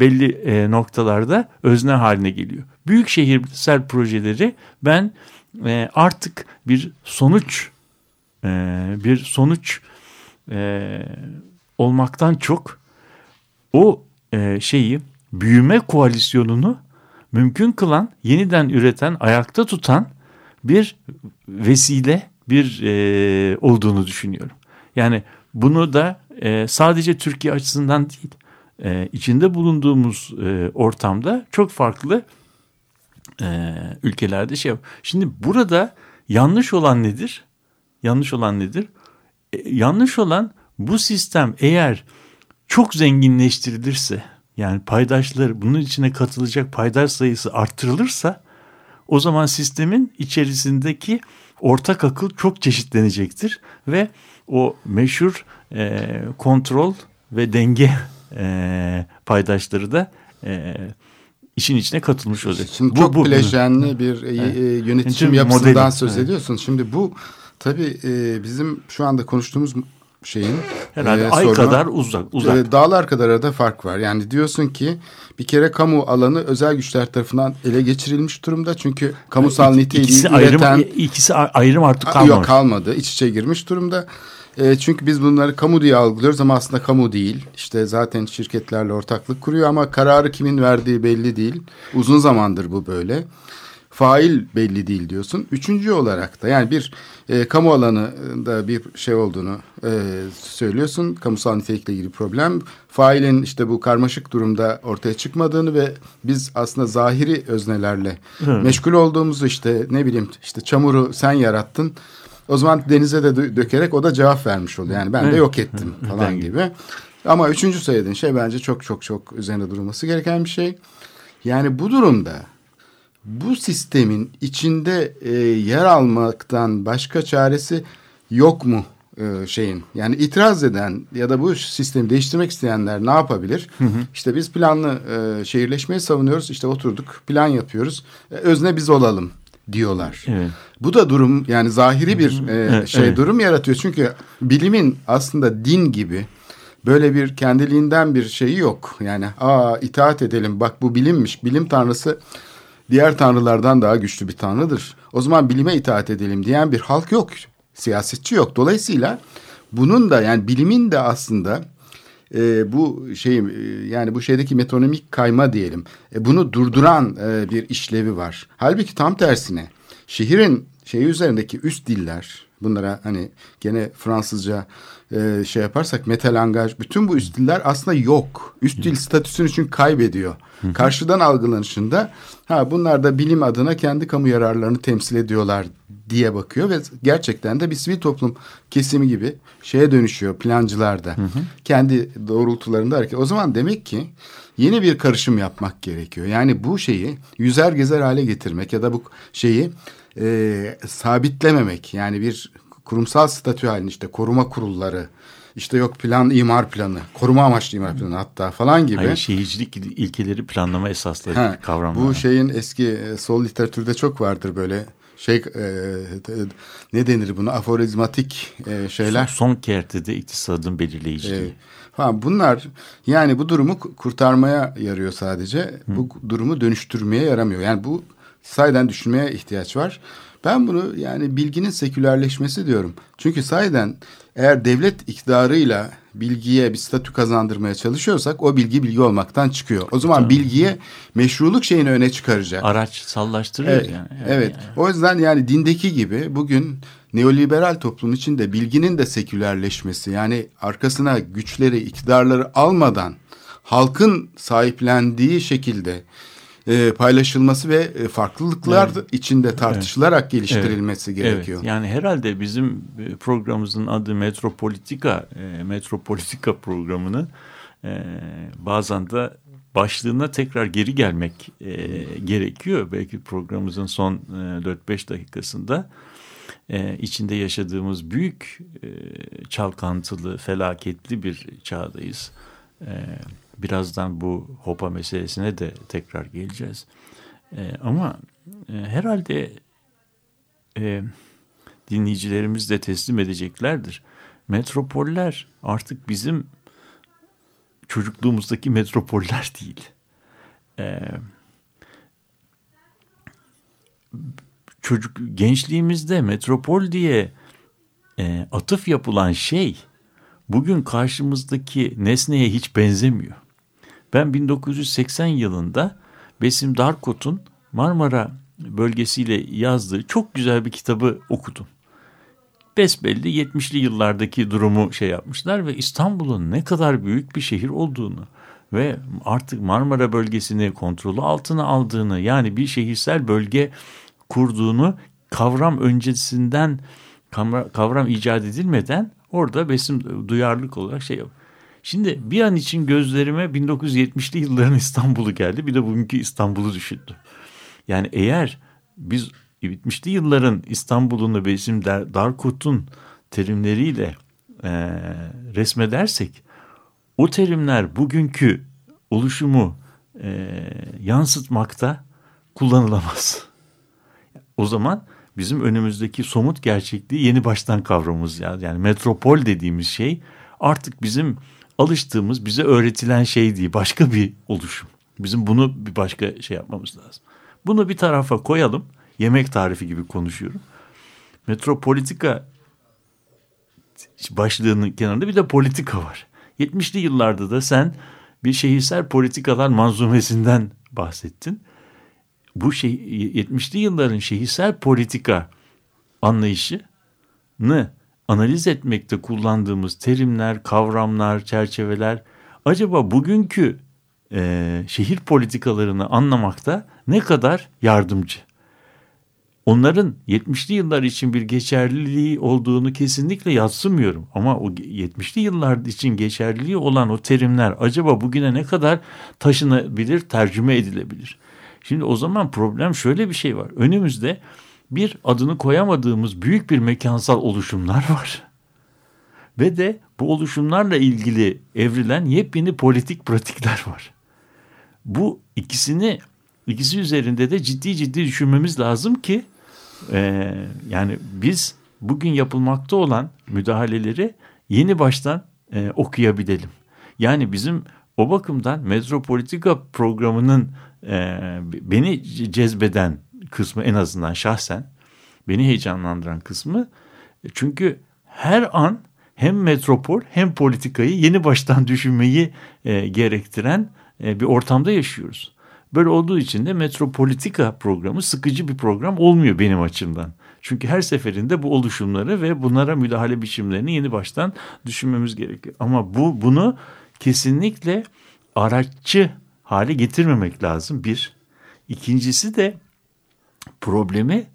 belli e, noktalarda özne haline geliyor. Büyük şehirsel projeleri ben e, artık bir sonuç e, bir sonuç e, olmaktan çok o e, şeyi büyüme koalisyonunu mümkün kılan, yeniden üreten, ayakta tutan bir vesile bir e, olduğunu düşünüyorum. Yani bunu da e, sadece Türkiye açısından değil, e, içinde bulunduğumuz e, ortamda çok farklı e, ülkelerde şey. Şimdi burada yanlış olan nedir? Yanlış olan nedir? E, yanlış olan bu sistem eğer çok zenginleştirilirse yani paydaşlar bunun içine katılacak paydaş sayısı arttırılırsa o zaman sistemin içerisindeki ortak akıl çok çeşitlenecektir ve o meşhur e, kontrol ve denge e, paydaşları da e, işin içine katılmış olacak. Şimdi bu, çok bu, bileşenli bir e, evet. E, yönetim yapısından modeli, söz evet. ediyorsun. Şimdi bu tabii e, bizim şu anda konuştuğumuz şeyin herhalde e, ay sorunu, kadar uzak uzak. E, dağlar kadar arada fark var. Yani diyorsun ki bir kere kamu alanı özel güçler tarafından ele geçirilmiş durumda. Çünkü kamusal niteliği ikisi üreten ayrım, ikisi ayrım artık kalmamış. Yok kalmadı. İç içe girmiş durumda. E, çünkü biz bunları kamu diye algılıyoruz ama aslında kamu değil. İşte zaten şirketlerle ortaklık kuruyor ama kararı kimin verdiği belli değil. Uzun zamandır bu böyle fail belli değil diyorsun. Üçüncü olarak da yani bir e, kamu alanında bir şey olduğunu e, söylüyorsun. Kamusal nitelikle ilgili problem. Failin işte bu karmaşık durumda ortaya çıkmadığını ve biz aslında zahiri öznelerle Hı. meşgul olduğumuzu işte ne bileyim işte çamuru sen yarattın. O zaman denize de dö- dökerek o da cevap vermiş oluyor. Yani ben de yok ettim falan gibi. Ama üçüncü söylediğin şey bence çok çok çok üzerine durulması gereken bir şey. Yani bu durumda bu sistemin içinde e, yer almaktan başka çaresi yok mu e, şeyin? Yani itiraz eden ya da bu sistemi değiştirmek isteyenler ne yapabilir? İşte biz planlı e, şehirleşmeyi savunuyoruz. İşte oturduk plan yapıyoruz. E, özne biz olalım diyorlar. Evet. Bu da durum yani zahiri bir e, Evet, şey evet. durum yaratıyor. Çünkü bilimin aslında din gibi böyle bir kendiliğinden bir şeyi yok. Yani aa itaat edelim bak bu bilimmiş. Bilim tanrısı diğer tanrılardan daha güçlü bir tanrıdır. O zaman bilime itaat edelim diyen bir halk yok. Siyasetçi yok. Dolayısıyla bunun da yani bilimin de aslında e, bu şey e, yani bu şeydeki metonomik kayma diyelim. E, bunu durduran e, bir işlevi var. Halbuki tam tersine şehrin şeyi üzerindeki üst diller bunlara hani gene Fransızca e, şey yaparsak metalangaj bütün bu üst diller aslında yok. Üst dil statüsünü çünkü kaybediyor. Karşıdan algılanışında ha bunlar da bilim adına kendi kamu yararlarını temsil ediyorlar diye bakıyor ve gerçekten de bir sivil toplum kesimi gibi şeye dönüşüyor plancılar da. Kendi doğrultularında hareket. O zaman demek ki yeni bir karışım yapmak gerekiyor. Yani bu şeyi yüzer gezer hale getirmek ya da bu şeyi e, sabitlememek yani bir kurumsal statü halinde işte koruma kurulları işte yok plan imar planı koruma amaçlı imar planı hatta falan gibi. Hayır, şehircilik ilkeleri planlama esasları Ha, kavramlar. bu şeyin eski e, sol literatürde çok vardır böyle şey e, e, ne denir buna aforizmatik e, şeyler. Son, son kertede iktisadın belirleyiciliği. Evet. Ha, bunlar yani bu durumu ku- kurtarmaya yarıyor sadece. Bu durumu dönüştürmeye yaramıyor. Yani bu sayeden düşünmeye ihtiyaç var. Ben bunu yani bilginin sekülerleşmesi diyorum. Çünkü sayeden eğer devlet iktidarıyla bilgiye bir statü kazandırmaya çalışıyorsak o bilgi bilgi olmaktan çıkıyor. O zaman bilgiye meşruluk şeyini öne çıkaracak. Araç sallaştırıyor Evet, yani. evet. Yani. O yüzden yani dindeki gibi bugün neoliberal toplum içinde bilginin de sekülerleşmesi yani arkasına güçleri, iktidarları almadan halkın sahiplendiği şekilde e, paylaşılması ve e, farklılıklar içinde tartışılarak geliştirilmesi gerekiyor. Evet, yani herhalde bizim e, programımızın adı Metropolitika, e, Metropolitika programını e, bazen de başlığına tekrar geri gelmek e, gerekiyor. Belki programımızın son e, 4-5 dakikasında e, içinde yaşadığımız büyük e, çalkantılı, felaketli bir çağdayız. E, birazdan bu Hopa meselesine de tekrar geleceğiz. E, ama e, herhalde e, dinleyicilerimiz de teslim edeceklerdir. Metropoller artık bizim çocukluğumuzdaki metropoller değil. E, çocuk gençliğimizde metropol diye e, atıf yapılan şey bugün karşımızdaki nesneye hiç benzemiyor. Ben 1980 yılında Besim Darkot'un Marmara bölgesiyle yazdığı çok güzel bir kitabı okudum. Besbelli 70'li yıllardaki durumu şey yapmışlar ve İstanbul'un ne kadar büyük bir şehir olduğunu ve artık Marmara bölgesini kontrolü altına aldığını yani bir şehirsel bölge kurduğunu kavram öncesinden kavram icat edilmeden orada besim duyarlılık olarak şey yapıyor. Şimdi bir an için gözlerime 1970'li yılların İstanbul'u geldi. Bir de bugünkü İstanbul'u düşündüm. Yani eğer biz 70'li yılların İstanbul'unu Besim Darkut'un terimleriyle e, resmedersek o terimler bugünkü oluşumu e, yansıtmakta kullanılamaz. O zaman bizim önümüzdeki somut gerçekliği yeni baştan kavramamız yani. Yani metropol dediğimiz şey artık bizim alıştığımız, bize öğretilen şey değil, başka bir oluşum. Bizim bunu bir başka şey yapmamız lazım. Bunu bir tarafa koyalım. Yemek tarifi gibi konuşuyorum. Metropolitika başlığının kenarında bir de politika var. 70'li yıllarda da sen bir şehirsel politikalar manzumesinden bahsettin. Bu şey 70'li yılların şehirsel politika anlayışını analiz etmekte kullandığımız terimler, kavramlar, çerçeveler acaba bugünkü e, şehir politikalarını anlamakta ne kadar yardımcı? onların 70'li yıllar için bir geçerliliği olduğunu kesinlikle yatsımıyorum. Ama o 70'li yıllar için geçerliliği olan o terimler acaba bugüne ne kadar taşınabilir, tercüme edilebilir? Şimdi o zaman problem şöyle bir şey var. Önümüzde bir adını koyamadığımız büyük bir mekansal oluşumlar var. Ve de bu oluşumlarla ilgili evrilen yepyeni politik pratikler var. Bu ikisini ikisi üzerinde de ciddi ciddi düşünmemiz lazım ki e, yani biz bugün yapılmakta olan müdahaleleri yeni baştan e, okuyabilelim. Yani bizim o bakımdan metropolitika programının e, beni cezbeden kısmı en azından şahsen beni heyecanlandıran kısmı çünkü her an hem metropol hem politikayı yeni baştan <laughs> düşünmeyi e, gerektiren e, bir ortamda yaşıyoruz. Böyle olduğu için de metropolitika programı sıkıcı bir program olmuyor benim açımdan. Çünkü her seferinde bu oluşumları ve bunlara müdahale biçimlerini yeni baştan düşünmemiz gerekiyor. Ama bu bunu kesinlikle araççı hale getirmemek lazım bir. İkincisi de problemi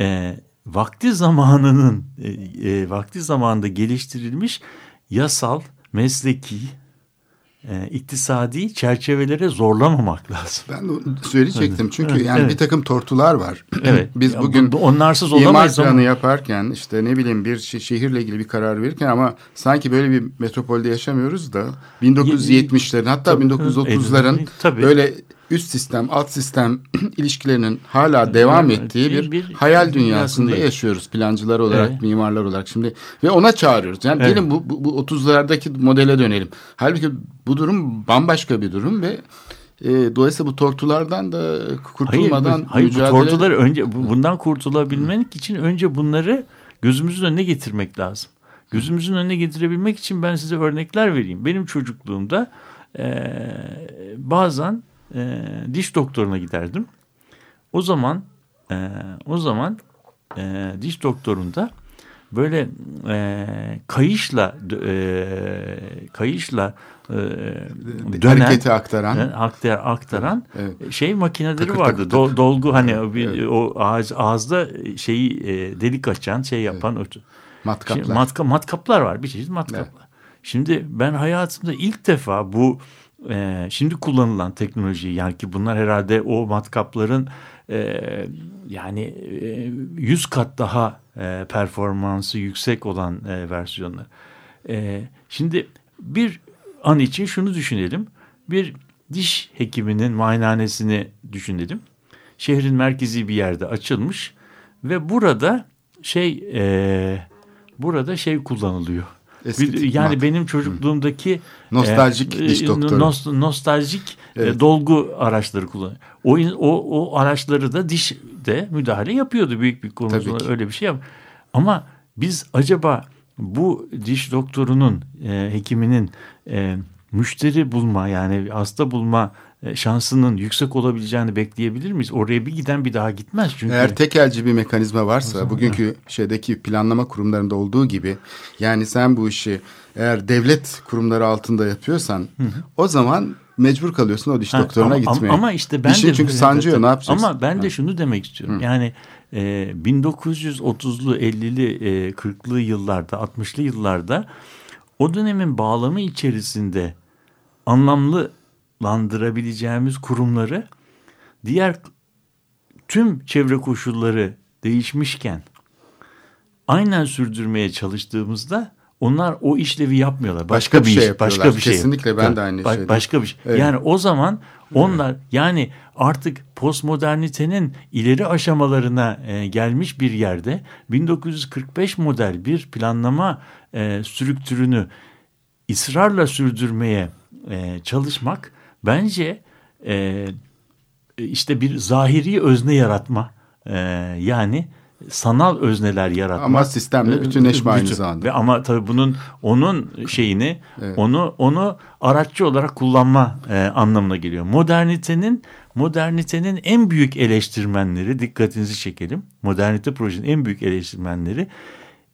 e, vakti zamanının e, e, vakti zamanında geliştirilmiş yasal, mesleki, e, iktisadi çerçevelere zorlamamak lazım. Ben de söyleyecektim çünkü evet, yani evet. bir takım tortular var. Evet. Biz Ya bugün bu- onlarsız imar planı ama- yaparken işte ne bileyim bir şe- şehirle ilgili bir karar verirken ama sanki böyle bir metropolde yaşamıyoruz da 1970'lerin hatta Tabii, 1930'ların tabii. böyle üst sistem alt sistem <clears throat> ilişkilerinin hala devam ettiği bir- bir, hayal dünyasında dünyasındayız. yaşıyoruz plancılar olarak Evet. mimarlar olarak şimdi ve ona çağırıyoruz. Yani Evet. gelin bu, bu, bu 30'lardaki modele dönelim. Halbuki bu durum bambaşka bir durum ve e, dolayısıyla bu tortulardan da kurtulmadan hayır, bu- hayır, bu mücadele... tortuları önce bu- bundan kurtulabilmek için önce bunları gözümüzün önüne getirmek lazım. Gözümüzün önüne getirebilmek için ben size örnekler vereyim. Benim çocukluğumda e, bazen e, diş doktoruna giderdim. O zaman e, o zaman e, diş doktorunda böyle e, kayışla e, kayışla e, dönen hareketi aktaran. e, aktar, aktaran Evet. şey makineleri Takır vardı. takır Do- dolgu hani Evet, evet. o ağız, ağızda şeyi e, delik açan şey yapan o- Matkaplar. Şimdi matka, matkaplar var bir çeşit matkaplar. Şimdi ben hayatımda ilk defa bu e, şimdi kullanılan teknolojiyi yani ki bunlar herhalde o matkapların e, yani e, 100 kat daha e, performansı yüksek olan e, versiyonlar. E, şimdi bir an için şunu düşünelim. Bir diş hekiminin muayenehanesini düşünelim. Şehrin merkezi bir yerde açılmış ve burada şey e, burada şey kullanılıyor. Estetik Bir- yani mat. benim çocukluğumdaki Nostaljik e, diş e, doktoru. nos- nostaljik e, Evet. dolgu araçları kullanıyor. O, o, o araçları da dişde müdahale yapıyordu büyük bir konusunda öyle bir şey yap. Ama biz acaba bu diş doktorunun, e, hekiminin e, müşteri bulma yani hasta bulma e, şansının yüksek olabileceğini bekleyebilir miyiz? Oraya bir giden bir daha gitmez çünkü. Eğer tekelci bir mekanizma varsa bugünkü şeydeki planlama kurumlarında olduğu gibi yani sen bu işi eğer devlet kurumları altında yapıyorsan o zaman mecbur kalıyorsun o diş Ha, doktoruna ama, gitmeye. Ama işte ben Dişin de çünkü sancıyor ne yapacaksın? Ama ben de Ha. şunu demek istiyorum. Yani e, 1930'lu, 50'li, e, 40'lı yıllarda, 60'lı yıllarda o dönemin bağlamı içerisinde anlamlandırabileceğimiz kurumları diğer tüm çevre koşulları değişmişken aynen sürdürmeye çalıştığımızda onlar o işlevi yapmıyorlar. Başka, Başka bir bir şey iş, başka bir şey. Kesinlikle ben de aynı ba- şeyden. Başka bir şey. Evet. Yani o zaman onlar yani artık postmodernitenin ileri aşamalarına e, gelmiş bir yerde 1945 model bir planlama e, strüktürünü ısrarla sürdürmeye e, çalışmak bence e, işte bir zahiri özne yaratma e, yani sanal özneler yaratma. Ama sistemle bütünleşme aynı Bütün- zamanda. Ve ama tabii bunun onun şeyini Evet. onu onu araççı olarak kullanma e, anlamına geliyor. Modernitenin modernitenin en büyük eleştirmenleri dikkatinizi çekelim. Modernite projenin en büyük eleştirmenleri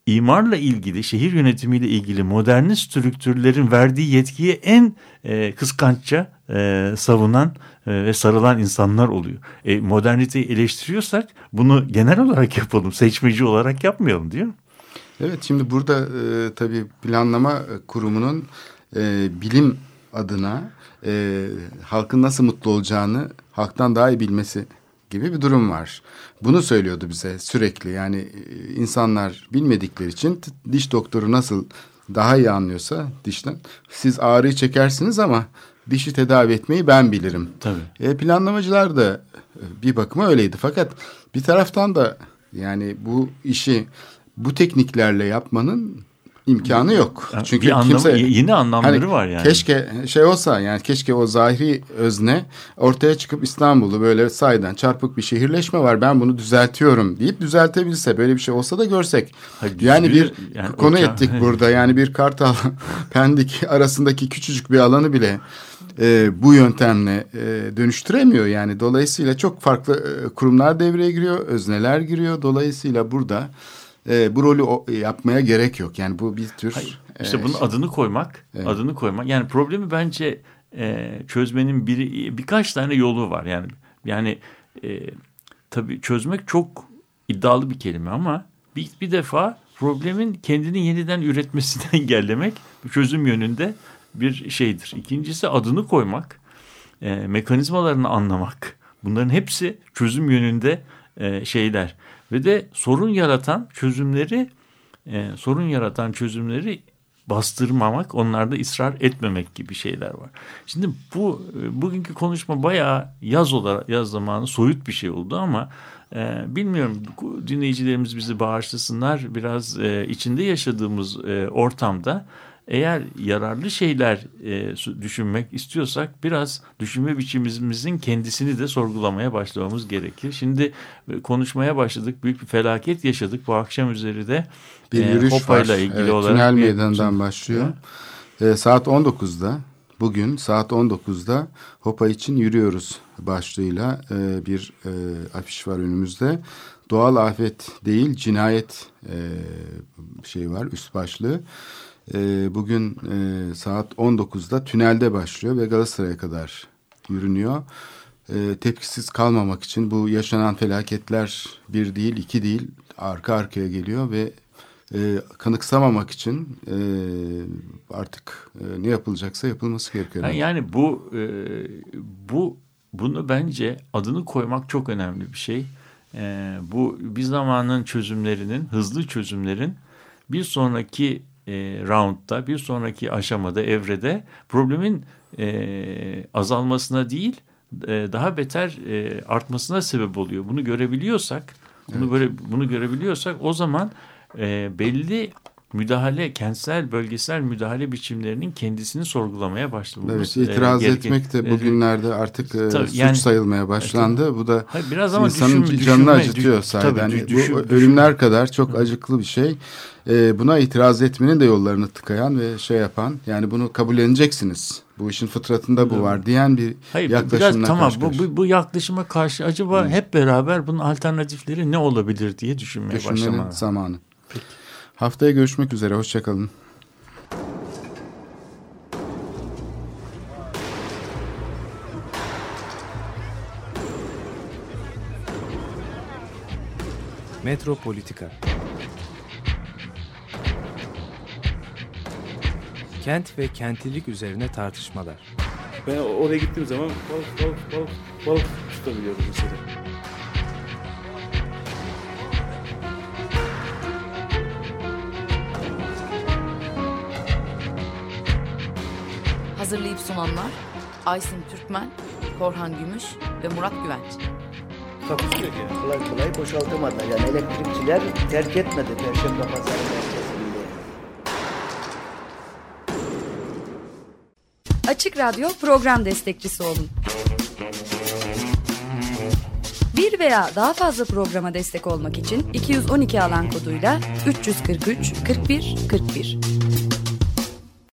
imarla ilgili, şehir yönetimiyle ilgili modernist strüktürlerin verdiği yetkiye en e, kıskançça e, savunan e, ve sarılan insanlar oluyor. E, moderniteyi eleştiriyorsak bunu genel olarak yapalım, seçmeci olarak yapmayalım diyor. Evet şimdi burada e, tabii planlama kurumunun e, bilim adına e, halkın nasıl mutlu olacağını halktan daha iyi bilmesi gibi bir durum var. Bunu söylüyordu bize sürekli yani e, insanlar bilmedikleri için diş doktoru nasıl daha iyi anlıyorsa dişten siz ağrıyı çekersiniz ama dişi tedavi etmeyi ben bilirim. Tabii. E, planlamacılar da e, bir bakıma öyleydi fakat bir taraftan da yani bu işi bu tekniklerle yapmanın imkanı yok. Çünkü bir anlamı, kimse yeni anlamları hani, var yani. Keşke şey olsa yani keşke o zahiri özne ortaya çıkıp İstanbul'u böyle saydan çarpık bir şehirleşme var. Ben bunu düzeltiyorum deyip düzeltebilse böyle bir şey olsa da görsek. Hayır, yani bir yani konu uçağı. ettik burada. Yani bir Kartal <laughs> Pendik arasındaki küçücük bir alanı bile e, bu yöntemle e, dönüştüremiyor yani. Dolayısıyla çok farklı e, kurumlar devreye giriyor, özneler giriyor. Dolayısıyla burada e, bu rolü o, yapmaya gerek yok. Yani bu bir tür... Hayır, işte e, bunun şey, adını koymak, evet. adını koymak. Yani problemi bence e, çözmenin bir birkaç tane yolu var. Yani yani e, tabii çözmek çok iddialı bir kelime ama bir, bir defa problemin kendini yeniden üretmesini <laughs> engellemek çözüm yönünde bir şeydir. İkincisi adını koymak, e, mekanizmalarını anlamak. Bunların hepsi çözüm yönünde e, şeyler ve de sorun yaratan çözümleri e, sorun yaratan çözümleri bastırmamak, onlarda ısrar etmemek gibi şeyler var. Şimdi bu e, bugünkü konuşma bayağı yaz olarak yaz zamanı soyut bir şey oldu ama e, bilmiyorum dinleyicilerimiz bizi bağışlasınlar biraz e, içinde yaşadığımız e, ortamda eğer yararlı şeyler e, düşünmek istiyorsak biraz düşünme biçimimizin kendisini de sorgulamaya başlamamız gerekir. Şimdi e, konuşmaya başladık. Büyük bir felaket yaşadık. Bu akşam üzeri de bir e, yürüyüş Hopa'yla ilgili evet, olarak. Tünel meydanından başlıyor. E, saat 19'da bugün saat 19'da Hopa için yürüyoruz başlığıyla e, bir e, afiş var önümüzde. Doğal afet değil cinayet e, şey var üst başlığı e, bugün e, saat 19'da tünelde başlıyor ve Galatasaray'a kadar yürünüyor. E, tepkisiz kalmamak için bu yaşanan felaketler bir değil iki değil arka arkaya geliyor ve e, kanıksamamak için e, artık ne yapılacaksa yapılması gerekiyor. Yani, bu bu bunu bence adını koymak çok önemli bir şey. Bu bir zamanın çözümlerinin, hızlı çözümlerin bir sonraki e, roundda bir sonraki aşamada evrede problemin e, azalmasına değil e, daha beter e, artmasına sebep oluyor. Bunu görebiliyorsak bunu evet. böyle bunu görebiliyorsak o zaman e, belli müdahale, kentsel, bölgesel müdahale biçimlerinin kendisini sorgulamaya başlamamız. Evet, itiraz e, etmek de bugünlerde artık e, tabii, suç yani, sayılmaya başlandı. Tabii, bu da hayır, biraz ama insanın düşün, canını düşünme, acıtıyor sahiden. Düşün, bu düşün, ölümler kadar çok acıklı bir şey. E, buna itiraz etmenin de yollarını tıkayan ve şey yapan, yani bunu kabulleneceksiniz. Bu işin fıtratında bu var diyen bir Hayır, yaklaşımla biraz, tamam, bu, bu, bu yaklaşıma karşı acaba Hı. hep beraber bunun alternatifleri ne olabilir diye düşünmeye Düşünmenin başlamak. zamanı. Haftaya görüşmek üzere. Hoşçakalın. Metropolitika Kent ve kentlilik üzerine tartışmalar. Ben oraya gittiğim zaman balık balık balık balık tutabiliyordum mesela. Hazırlayıp sunanlar Aysin Türkmen, Korhan Gümüş ve Murat Güvenç. Takusuyor ki. Kolay kolay boşaltamadılar. Yani elektrikçiler terk etmedi Perşembe Pazarı merkezinde. Açık Radyo program destekçisi olun. Bir veya daha fazla programa destek olmak için 212 alan koduyla 343 41 41